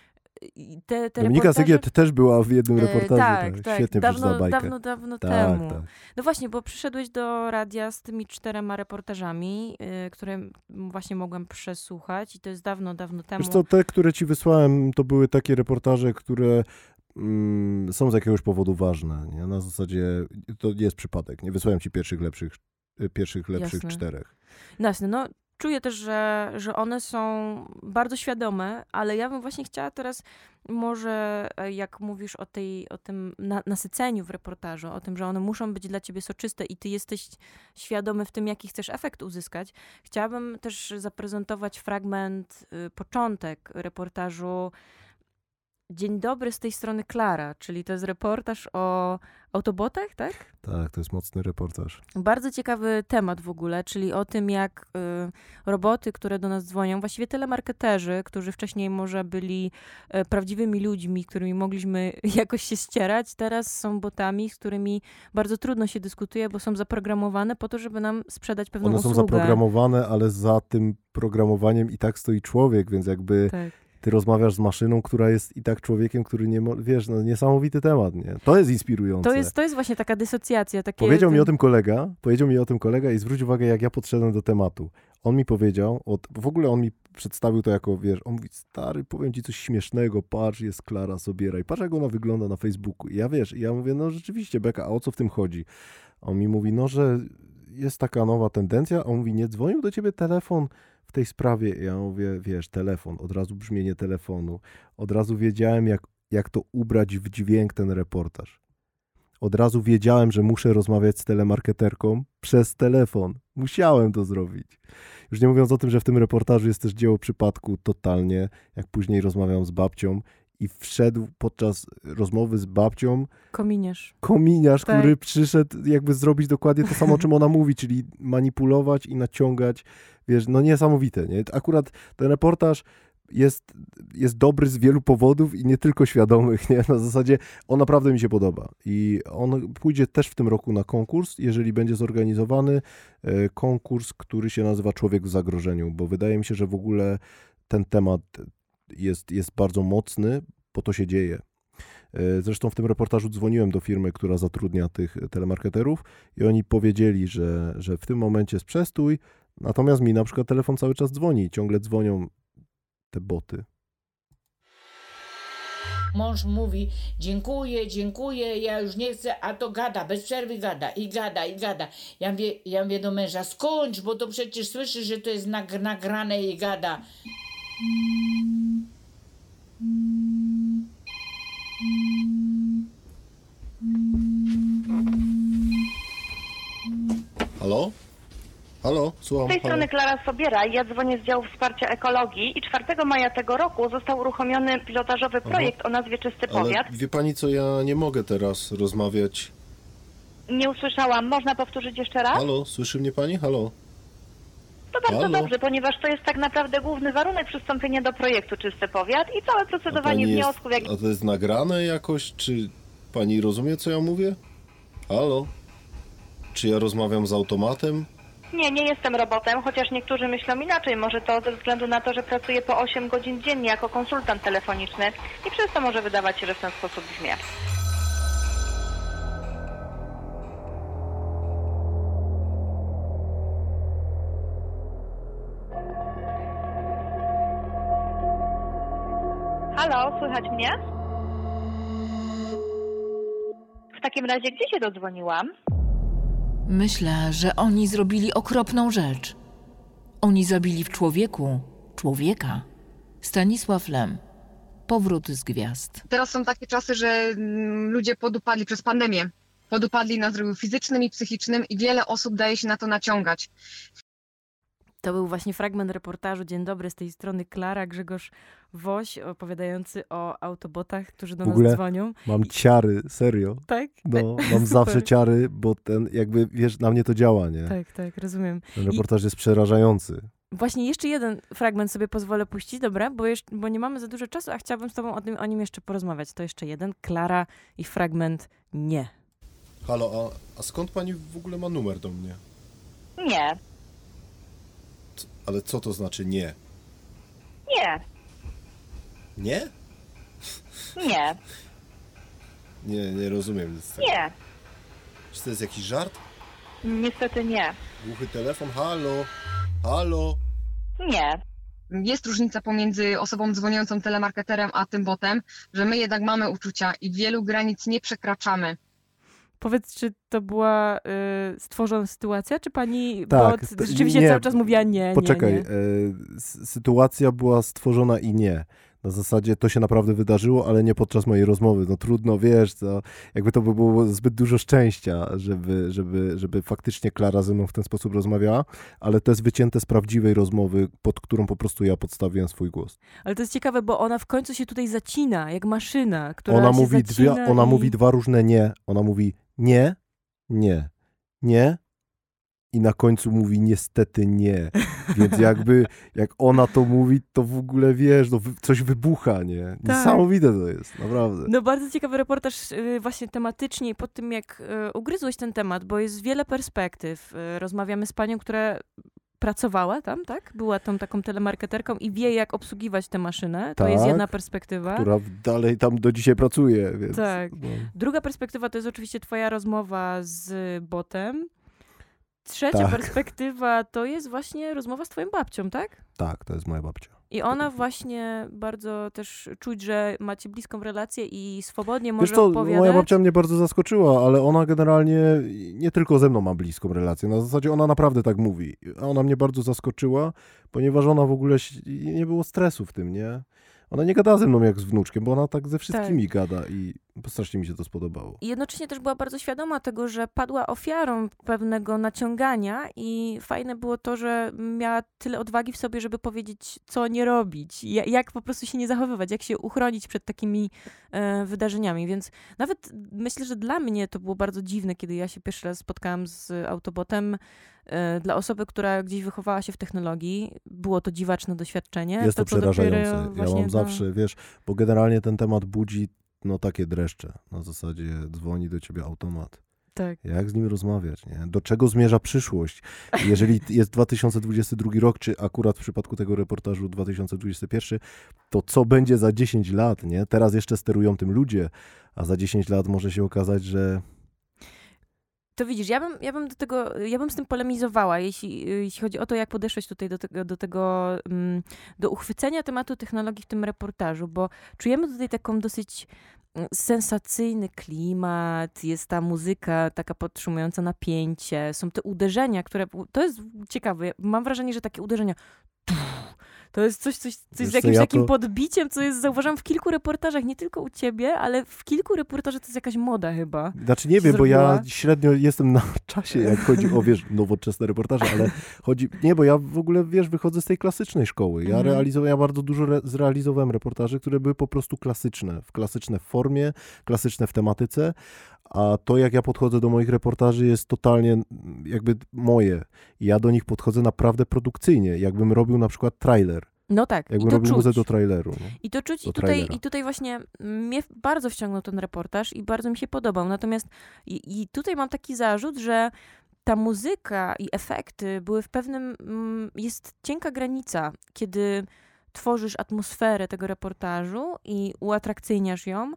te, te Dominika reportaże... Sygiet też była w jednym e, reportażu. tak, tak, tak. Świetnie dawno, bajkę. Dawno, dawno tak, temu. Tak. No właśnie, bo przyszedłeś do radia z tymi czterema reportażami, y, które właśnie mogłem przesłuchać i to jest dawno, dawno temu. Wiesz co, te, które ci wysłałem, to były takie reportaże, które mm, są z jakiegoś powodu ważne. Nie? Na zasadzie, to jest przypadek. Nie wysłałem ci pierwszych lepszych, pierwszych lepszych Jasne. czterech. Jasne, no czuję też, że, że one są bardzo świadome, ale ja bym właśnie chciała teraz może, e, jak mówisz o, tej, o tym na, nasyceniu w reportażu, o tym, że one muszą być dla ciebie soczyste i ty jesteś świadomy w tym, jaki chcesz efekt uzyskać, chciałabym też zaprezentować fragment, y, początek reportażu Dzień dobry, z tej strony Klara, czyli to jest reportaż o Autobotach, tak? Tak, to jest mocny reportaż. Bardzo ciekawy temat w ogóle, czyli o tym, jak y, roboty, które do nas dzwonią, właściwie telemarketerzy, którzy wcześniej może byli y, prawdziwymi ludźmi, którymi mogliśmy jakoś się ścierać, teraz są botami, z którymi bardzo trudno się dyskutuje, bo są zaprogramowane po to, żeby nam sprzedać pewną One usługę. One są zaprogramowane, ale za tym programowaniem i tak stoi człowiek, więc jakby... Tak ty rozmawiasz z maszyną, która jest i tak człowiekiem, który nie, wiesz, no niesamowity temat, nie? To jest inspirujące. To jest, to jest właśnie taka dysocjacja. Takie, powiedział mi o tym kolega, powiedział mi o tym kolega i zwróć uwagę, jak ja podszedłem do tematu. On mi powiedział, od, w ogóle on mi przedstawił to jako, wiesz, on mówi, stary, powiem ci coś śmiesznego, patrz, jest Klara Sobiera i patrz, jak ona wygląda na Facebooku. I ja, wiesz, i ja mówię, no rzeczywiście, Beka, a o co w tym chodzi? On mi mówi, no, że jest taka nowa tendencja, a on mówi, nie dzwonił do ciebie telefon w tej sprawie, ja mówię, wiesz, telefon, od razu brzmienie telefonu, od razu wiedziałem, jak, jak to ubrać w dźwięk ten reportaż. Od razu wiedziałem, że muszę rozmawiać z telemarketerką przez telefon. Musiałem to zrobić. Już nie mówiąc o tym, że w tym reportażu jest też dzieło przypadku totalnie, jak później rozmawiam z babcią i wszedł podczas rozmowy z babcią kominiarz, kominiarz tak. który przyszedł jakby zrobić dokładnie to samo, o czym ona mówi, czyli manipulować i naciągać, wiesz, no niesamowite, nie? Akurat ten reportaż jest, jest dobry z wielu powodów i nie tylko świadomych, nie? Na zasadzie on naprawdę mi się podoba i on pójdzie też w tym roku na konkurs, jeżeli będzie zorganizowany e, konkurs, który się nazywa Człowiek w zagrożeniu, bo wydaje mi się, że w ogóle ten temat jest, jest bardzo mocny, bo to się dzieje. E, zresztą w tym reportażu dzwoniłem do firmy, która zatrudnia tych telemarketerów i oni powiedzieli, że, że w tym momencie jest przestój, natomiast mi na przykład telefon cały czas dzwoni, ciągle dzwonią te boty. Mąż mówi, dziękuję, dziękuję, ja już nie chcę, a to gada, bez przerwy gada i gada i gada. Ja mówię, ja mówię do męża, skończ, bo to przecież słyszy, że to jest nagrane i gada. Halo? Halo, słucham. Z tej halo. strony Klara Sobiera ja dzwonię z działu wsparcia ekologii i 4 maja tego roku został uruchomiony pilotażowy projekt Aha. o nazwie Czysty Powiat. Ale wie pani co, ja nie mogę teraz rozmawiać Nie usłyszałam. Można powtórzyć jeszcze raz? Halo, słyszy mnie pani? Halo? To bardzo Halo? dobrze, ponieważ to jest tak naprawdę główny warunek przystąpienia do projektu Czysty Powiat i całe procedowanie jest, wniosków. Jak... a to jest nagrane jakoś? Czy pani rozumie, co ja mówię? Halo? Czy ja rozmawiam z automatem? Nie, nie jestem robotem, chociaż niektórzy myślą inaczej. Może to ze względu na to, że pracuję po 8 godzin dziennie jako konsultant telefoniczny i przez to może wydawać się, że w ten sposób brzmię. Słychać mnie? W takim razie gdzie się dodzwoniłam? Myślę, że oni zrobili okropną rzecz. Oni zabili w człowieku człowieka. Stanisław Lem. Powrót z gwiazd. Teraz są takie czasy, że mm, ludzie podupadli przez pandemię. Podupadli na zdrowiu fizycznym i psychicznym i wiele osób daje się na to naciągać. To był właśnie fragment reportażu Dzień dobry z tej strony Klara Grzegorz Woś opowiadający o autobotach, którzy do W ogóle- nas dzwonią. Mam ciary, serio. Tak? No, mam Super. zawsze ciary, bo ten, jakby, wiesz, na mnie to działa, nie? Tak, tak, rozumiem. Ten reportaż jest przerażający. Właśnie jeszcze jeden fragment sobie pozwolę puścić, dobra? Bo, jeszcze, bo nie mamy za dużo czasu, a chciałabym z tobą o, tym, o nim jeszcze porozmawiać. To jeszcze jeden. Klara i fragment nie. Halo, a, a skąd pani w ogóle ma numer do mnie? Nie, Ale co to znaczy nie? nie, Nie? nie, Nie, nie rozumiem nic z tego. nie. Czy to jest jakiś żart? Niestety nie. Głuchy telefon? Halo? Halo? Nie. Jest różnica pomiędzy osobą dzwoniącą telemarketerem a tym botem, że my jednak mamy uczucia i wielu granic nie przekraczamy. Powiedz, czy to była y, stworzona sytuacja, czy pani Tak, to- rzeczywiście nie, cały czas mówiła nie, Poczekaj, nie, nie. s- sytuacja była stworzona i nie. Na zasadzie to się naprawdę wydarzyło, ale nie podczas mojej rozmowy. No trudno, wiesz, to jakby to by było zbyt dużo szczęścia, żeby, żeby, żeby faktycznie Klara ze mną w ten sposób rozmawiała, ale to jest wycięte z prawdziwej rozmowy, pod którą po prostu ja podstawiłem swój głos. Ale to jest ciekawe, bo ona w końcu się tutaj zacina, jak maszyna, która Ona się mówi, dwie, zacina ona i... mówi dwa różne nie. Ona mówi nie, nie, nie i na końcu mówi niestety nie. Więc jakby, jak ona to mówi, to w ogóle wiesz, no, coś wybucha, nie? Tak. Niesamowite to jest, naprawdę. No bardzo ciekawy reportaż y, właśnie tematycznie i po tym, jak y, ugryzłeś ten temat, bo jest wiele perspektyw. Y, Rozmawiamy z panią, która pracowała tam, tak? Była tą taką telemarketerką i wie, jak obsługiwać tę maszynę. To jest Tak, jedna perspektywa. Która dalej tam do dzisiaj pracuje, więc... Tak. No. Druga perspektywa to jest oczywiście twoja rozmowa z botem. Trzecia Tak. perspektywa to jest właśnie rozmowa z twoją babcią, tak? Tak, to jest moja babcia. I ona właśnie bardzo też czuć, że macie bliską relację i swobodnie może Wiesz co, opowiadać. moja babcia mnie bardzo zaskoczyła, ale ona generalnie nie tylko ze mną ma bliską relację. Na zasadzie ona naprawdę tak mówi. A Ona mnie bardzo zaskoczyła, ponieważ ona w ogóle nie było stresu w tym, nie? Ona nie gada ze mną jak z wnuczkiem, bo ona tak ze wszystkimi gada i strasznie mi się to spodobało. I jednocześnie też była bardzo świadoma tego, że padła ofiarą pewnego naciągania i fajne było to, że miała tyle odwagi w sobie, żeby powiedzieć, co nie robić, ja- jak po prostu się nie zachowywać, jak się uchronić przed takimi e, wydarzeniami. Więc nawet myślę, że dla mnie to było bardzo dziwne, kiedy ja się pierwszy raz spotkałam z autobotem. E, Dla osoby, która gdzieś wychowała się w technologii, było to dziwaczne doświadczenie. Jest to, dopiero przerażające. Ja mam to- zawsze, wiesz, bo generalnie ten temat budzi no takie dreszcze. Na zasadzie dzwoni do ciebie automat. Tak. Jak z nim rozmawiać, nie? Do czego zmierza przyszłość? Jeżeli jest 2022 rok, czy akurat w przypadku tego reportażu 2021, to co będzie za 10 lat, nie? Teraz jeszcze sterują tym ludzie, a za 10 lat może się okazać, że To widzisz, ja bym, ja bym do tego, ja bym z tym polemizowała, jeśli, jeśli chodzi o to, jak podeszłeś tutaj do tego, do tego, mm, do uchwycenia tematu technologii w tym reportażu, bo czujemy tutaj taką dosyć mm, sensacyjny klimat, jest ta muzyka taka podtrzymująca napięcie, są te uderzenia, które, to jest ciekawe, mam wrażenie, że takie uderzenia To jest coś, coś, coś Wiesz z jakimś ja takim to- podbiciem, co jest, zauważam w kilku reportażach, nie tylko u ciebie, ale w kilku reportażach to jest jakaś moda chyba. Znaczy nie wiem, bo ja zrobiła? średnio jestem na czasie, jak chodzi o, wiesz, nowoczesne reportaże, ale chodzi, nie, bo ja w ogóle, wiesz, wychodzę z tej klasycznej szkoły. Ja Mhm. realizowałem, ja bardzo dużo re, zrealizowałem reportaży, które były po prostu klasyczne, w klasyczne formie, klasyczne w tematyce, a to, jak ja podchodzę do moich reportaży jest totalnie jakby moje. I ja do nich podchodzę naprawdę produkcyjnie, jakbym robił na przykład trailer, No tak, i jakbym to robił czuć. do traileru. No. I to czuć do i tutaj, trailera. i tutaj właśnie mnie bardzo wciągnął ten reportaż i bardzo mi się podobał. Natomiast i, i tutaj mam taki zarzut, że ta muzyka i efekty były w pewnym, mm, jest cienka granica, kiedy tworzysz atmosferę tego reportażu i uatrakcyjniasz ją,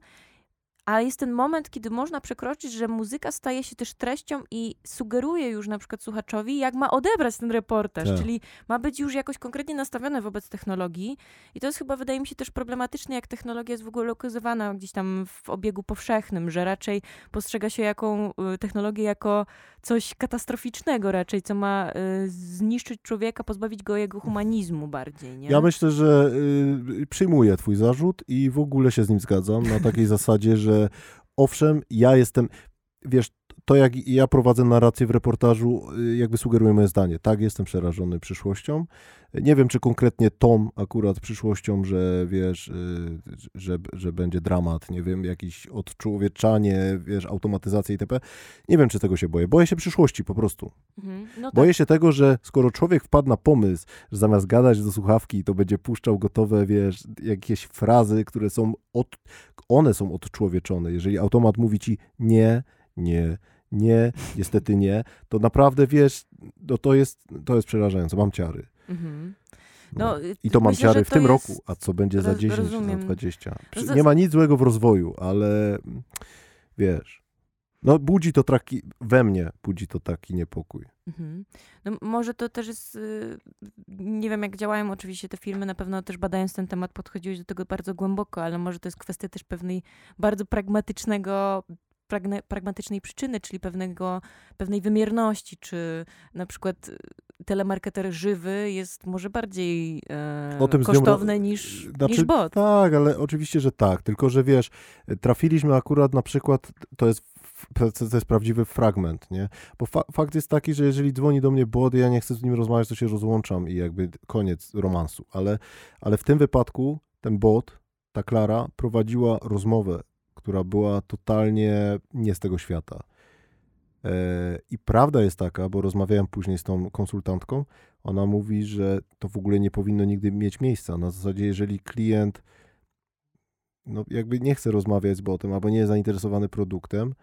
a jest ten moment, kiedy można przekroczyć, że muzyka staje się też treścią i sugeruje już na przykład słuchaczowi, jak ma odebrać ten reportaż, Tak. czyli ma być już jakoś konkretnie nastawione wobec technologii. I to jest chyba, wydaje mi się, też problematyczne, jak technologia jest w ogóle ukazywana gdzieś tam w obiegu powszechnym, że raczej postrzega się jaką y, technologię jako coś katastroficznego raczej, co ma y, zniszczyć człowieka, pozbawić go jego humanizmu bardziej, nie? Ja myślę, że y, przyjmuję twój zarzut i w ogóle się z nim zgadzam na takiej zasadzie, że owszem, ja jestem, wiesz, to jak ja prowadzę narrację w reportażu, y, jakby sugeruje moje zdanie. Tak, jestem przerażony przyszłością. Nie wiem, czy konkretnie tą akurat przyszłością, że wiesz, y, że, że będzie dramat, nie wiem, jakiś odczłowieczanie, wiesz, automatyzacja itp. Nie wiem, czy tego się boję. Boję się przyszłości po prostu. Mhm. No tak. Boję się tego, że skoro człowiek wpadł na pomysł, że zamiast gadać do słuchawki, to będzie puszczał gotowe, wiesz, jakieś frazy, które są od, one są odczłowieczone. Jeżeli automat mówi ci nie, nie, nie, niestety nie, to naprawdę wiesz, no to jest, to jest przerażające. Mam ciary. Mhm. No. No, I to mam myślę, ciary w tym jest- roku, a co będzie za roz- 10, za rozumiem. 20. Przy- Za- Nie ma nic złego w rozwoju, ale mm, wiesz, no budzi to taki, we mnie budzi to taki niepokój. Mhm. No, może to też jest, y, nie wiem jak działają oczywiście te firmy, na pewno też badając ten temat podchodziłeś do tego bardzo głęboko, ale może to jest kwestia też pewnej bardzo pragmatycznego, pragne, pragmatycznej przyczyny, czyli pewnego, pewnej wymierności, czy na przykład y, telemarketer żywy jest może bardziej e, z nią kosztowny niż, Znaczy, niż bot. Tak, ale oczywiście, że tak. Tylko, że wiesz, trafiliśmy akurat na przykład, to jest, to jest prawdziwy fragment, nie? Bo fa fakt jest taki, że jeżeli dzwoni do mnie bot i ja nie chcę z nim rozmawiać, to się rozłączam i jakby koniec romansu. Ale, ale w tym wypadku ten bot, ta Klara, prowadziła rozmowę, która była totalnie nie z tego świata. E, I prawda jest taka, bo rozmawiałem później z tą konsultantką, ona mówi, że to w ogóle nie powinno nigdy mieć miejsca. Na zasadzie, jeżeli klient no, jakby nie chce rozmawiać z botem albo nie jest zainteresowany produktem,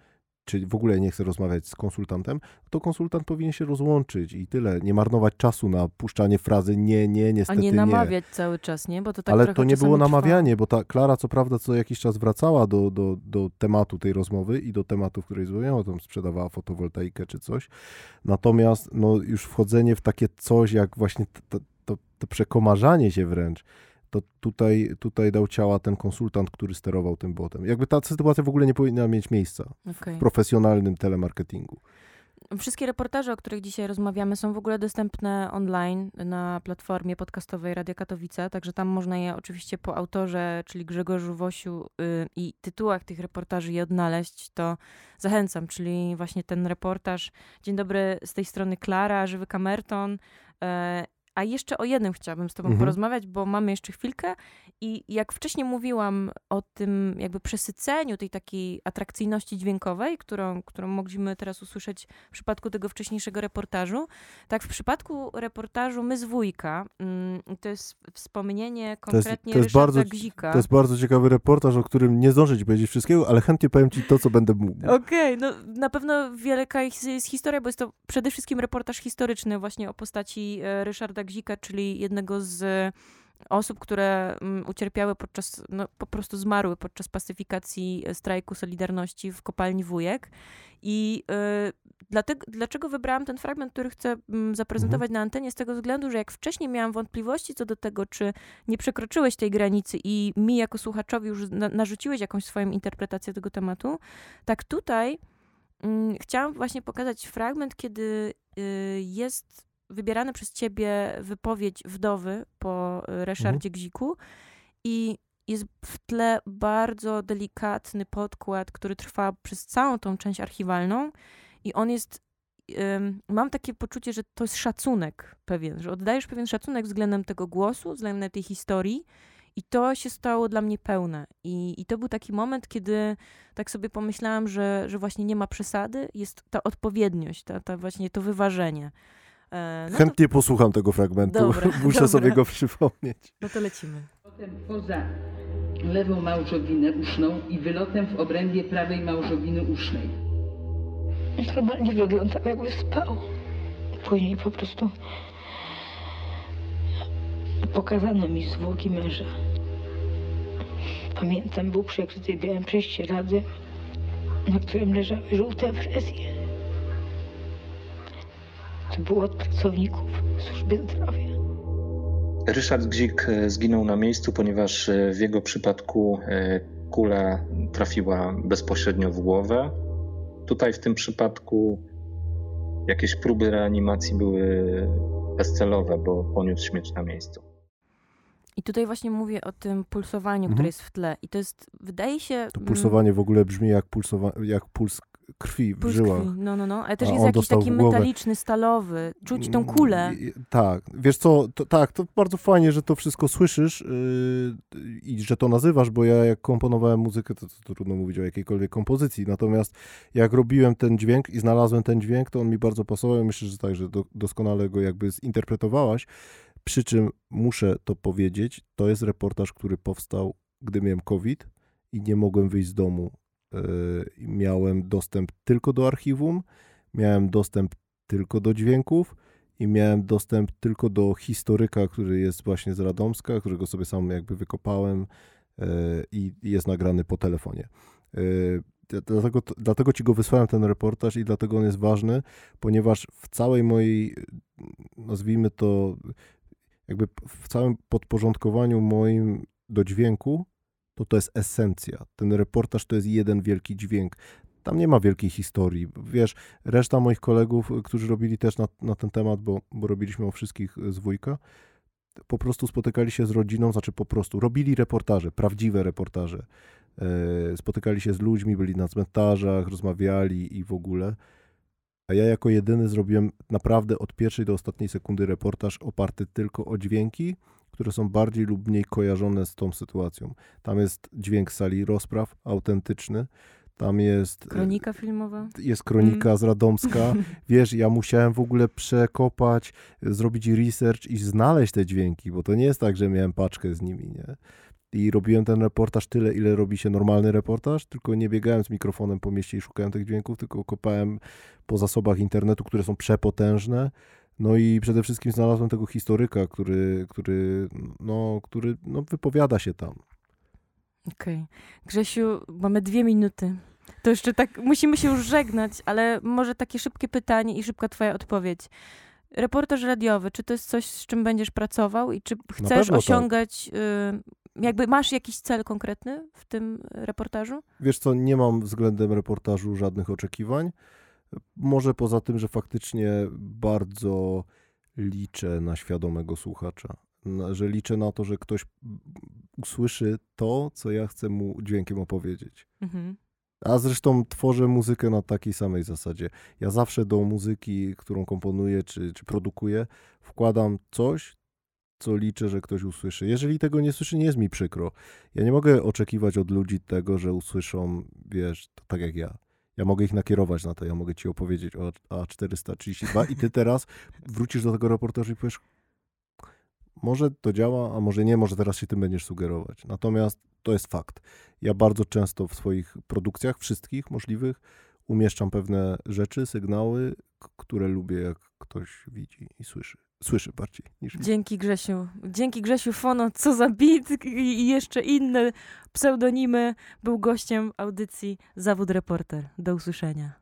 czy w ogóle nie chce rozmawiać z konsultantem, to konsultant powinien się rozłączyć i tyle. Nie marnować czasu na puszczanie frazy nie, nie, A niestety nie namawiać cały czas, nie? Bo to tak ale to nie było trwa. namawianie, bo ta Klara co prawda co jakiś czas wracała do, do, do tematu tej rozmowy i do tematu, w której rozmawiała, tam sprzedawała fotowoltaikę czy coś. Natomiast no, już wchodzenie w takie coś, jak właśnie to, to, to przekomarzanie się wręcz, to tutaj, tutaj dał ciała ten konsultant, który sterował tym botem. Jakby ta sytuacja w ogóle nie powinna mieć miejsca Okej. w profesjonalnym telemarketingu. Wszystkie reportaże, o których dzisiaj rozmawiamy, są w ogóle dostępne online na platformie podcastowej Radia Katowice, także tam można je oczywiście po autorze, czyli Grzegorzu Wosiu y, i tytułach tych reportaży je odnaleźć, to zachęcam, czyli właśnie ten reportaż. Dzień dobry, z tej strony Klara, Żywy Kamerton. A jeszcze o jednym chciałabym z tobą Mhm. porozmawiać, bo mamy jeszcze chwilkę i jak wcześniej mówiłam o tym jakby przesyceniu tej takiej atrakcyjności dźwiękowej, którą, którą mogliśmy teraz usłyszeć w przypadku tego wcześniejszego reportażu, tak w przypadku reportażu My z Wujka, mm, to jest wspomnienie To jest, konkretnie to jest, bardzo, Gzika. to jest bardzo ciekawy reportaż, o którym nie zdążę ci powiedzieć wszystkiego, ale chętnie powiem ci to, co będę mógł. Okej, no na pewno wielka jest, jest historia, bo jest to przede wszystkim reportaż historyczny właśnie o postaci e, Ryszarda Gzika, czyli jednego z e, osób, które mm, ucierpiały podczas, no po prostu zmarły podczas pacyfikacji e, strajku Solidarności w kopalni Wujek. I e, dlatego, dlaczego wybrałam ten fragment, który chcę mm, zaprezentować na antenie? Z tego względu, że jak wcześniej miałam wątpliwości co do tego, czy nie przekroczyłeś tej granicy i mi jako słuchaczowi już na, narzuciłeś jakąś swoją interpretację tego tematu, tak tutaj mm, chciałam właśnie pokazać fragment, kiedy y, jest wybierana przez ciebie wypowiedź wdowy po y, Ryszardzie Gziku i jest w tle bardzo delikatny podkład, który trwa przez całą tą część archiwalną i on jest mam takie poczucie, że to jest szacunek pewien, że oddajesz pewien szacunek względem tego głosu, względem tej historii i to się stało dla mnie pełne. I, i to był taki moment, kiedy tak sobie pomyślałam, że, że właśnie nie ma przesady, jest ta odpowiedniość, ta, ta właśnie to wyważenie. E, no, to, Chętnie posłucham tego fragmentu, Dobra, muszę dobra. sobie go przypomnieć. no to lecimy. Wylotem poza lewą małżowinę uszną i wylotem w obrębie prawej małżowiny usznej. Normalnie wyglądał jakby spał. Później po prostu pokazano mi zwłoki męża. Pamiętam, był przykryty białym prześcieradłem, na którym leżały żółte presje. To było od pracowników służby zdrowia. Ryszard Gzik e, zginął na miejscu, ponieważ e, w jego przypadku e, kula trafiła bezpośrednio w głowę. Tutaj w tym przypadku jakieś próby reanimacji były bezcelowe, bo poniósł śmierć na miejscu. I tutaj właśnie mówię o tym pulsowaniu, Mhm. które jest w tle. I to jest, wydaje się... To mm, pulsowanie w ogóle brzmi jak, pulsowa- jak puls krwi w puls żyłach. krwi. No, no, no. Ale też jest jakiś taki metaliczny, stalowy. Czuć tą kulę. Mm, Tak, wiesz co, to, tak, to bardzo fajnie, że to wszystko słyszysz yy, i że to nazywasz, bo ja jak komponowałem muzykę, to, to trudno mówić o jakiejkolwiek kompozycji, natomiast jak robiłem ten dźwięk i znalazłem ten dźwięk, to on mi bardzo pasował, myślę, że tak, że do, doskonale go jakby zinterpretowałaś, przy czym muszę to powiedzieć, to jest reportaż, który powstał, gdy miałem COVID i nie mogłem wyjść z domu. I miałem dostęp tylko do archiwum, miałem dostęp tylko do dźwięków i miałem dostęp tylko do historyka, który jest właśnie z Radomska, którego sobie sam jakby wykopałem e, i jest nagrany po telefonie. D- Dlatego, dlatego ci go wysłałem ten reportaż i dlatego on jest ważny, ponieważ w całej mojej, nazwijmy to, jakby w całym podporządkowaniu moim do dźwięku, to to jest esencja. Ten reportaż to jest jeden wielki dźwięk. Tam nie ma wielkiej historii. Wiesz, reszta moich kolegów, y, którzy robili też na, na ten temat, bo, bo robiliśmy o wszystkich y, z wujka, po prostu spotykali się z rodziną, znaczy po prostu robili reportaże, prawdziwe reportaże. E, spotykali się z ludźmi, byli na cmentarzach, rozmawiali i w ogóle. A ja jako jedyny zrobiłem naprawdę od pierwszej do ostatniej sekundy reportaż oparty tylko o dźwięki, które są bardziej lub mniej kojarzone z tą sytuacją. Tam jest dźwięk sali rozpraw, autentyczny. Tam jest e, Kronika filmowa. jest kronika z Radomska. Wiesz, ja musiałem w ogóle przekopać, zrobić research i znaleźć te dźwięki, bo to nie jest tak, że miałem paczkę z nimi, nie? I robiłem ten reportaż tyle, ile robi się normalny reportaż, tylko nie biegałem z mikrofonem po mieście i szukałem tych dźwięków, tylko kopałem po zasobach internetu, które są przepotężne. No i przede wszystkim znalazłem tego historyka, który, który, no, który no, wypowiada się tam. Okej. Grzesiu, mamy dwie minuty. To jeszcze tak, musimy się już żegnać, ale może takie szybkie pytanie i szybka twoja odpowiedź. Reportaż radiowy, czy to jest coś, z czym będziesz pracował i czy chcesz tak. osiągać, y, jakby masz jakiś cel konkretny w tym reportażu? Wiesz co, nie mam względem reportażu żadnych oczekiwań. Może poza tym, że faktycznie bardzo liczę na świadomego słuchacza. Że liczę na to, że ktoś usłyszy to, co ja chcę mu dźwiękiem opowiedzieć. Mhm. A zresztą tworzę muzykę na takiej samej zasadzie. Ja zawsze do muzyki, którą komponuję czy, czy produkuję, wkładam coś, co liczę, że ktoś usłyszy. Jeżeli tego nie słyszy, nie jest mi przykro. Ja nie mogę oczekiwać od ludzi tego, że usłyszą, wiesz, tak jak ja. Ja mogę ich nakierować na to, ja mogę ci opowiedzieć o A432 i ty teraz wrócisz do tego reportażu i powiesz, może to działa, a może nie, może teraz się tym będziesz sugerować. Natomiast to jest fakt. Ja bardzo często w swoich produkcjach, wszystkich możliwych, umieszczam pewne rzeczy, sygnały, które lubię, jak ktoś widzi i słyszy słyszy bardziej niż. Dzięki Grzesiu. Dzięki Grzesiu Fono, co za bit i jeszcze inne pseudonimy. Był gościem audycji Zawód Reporter. Do usłyszenia.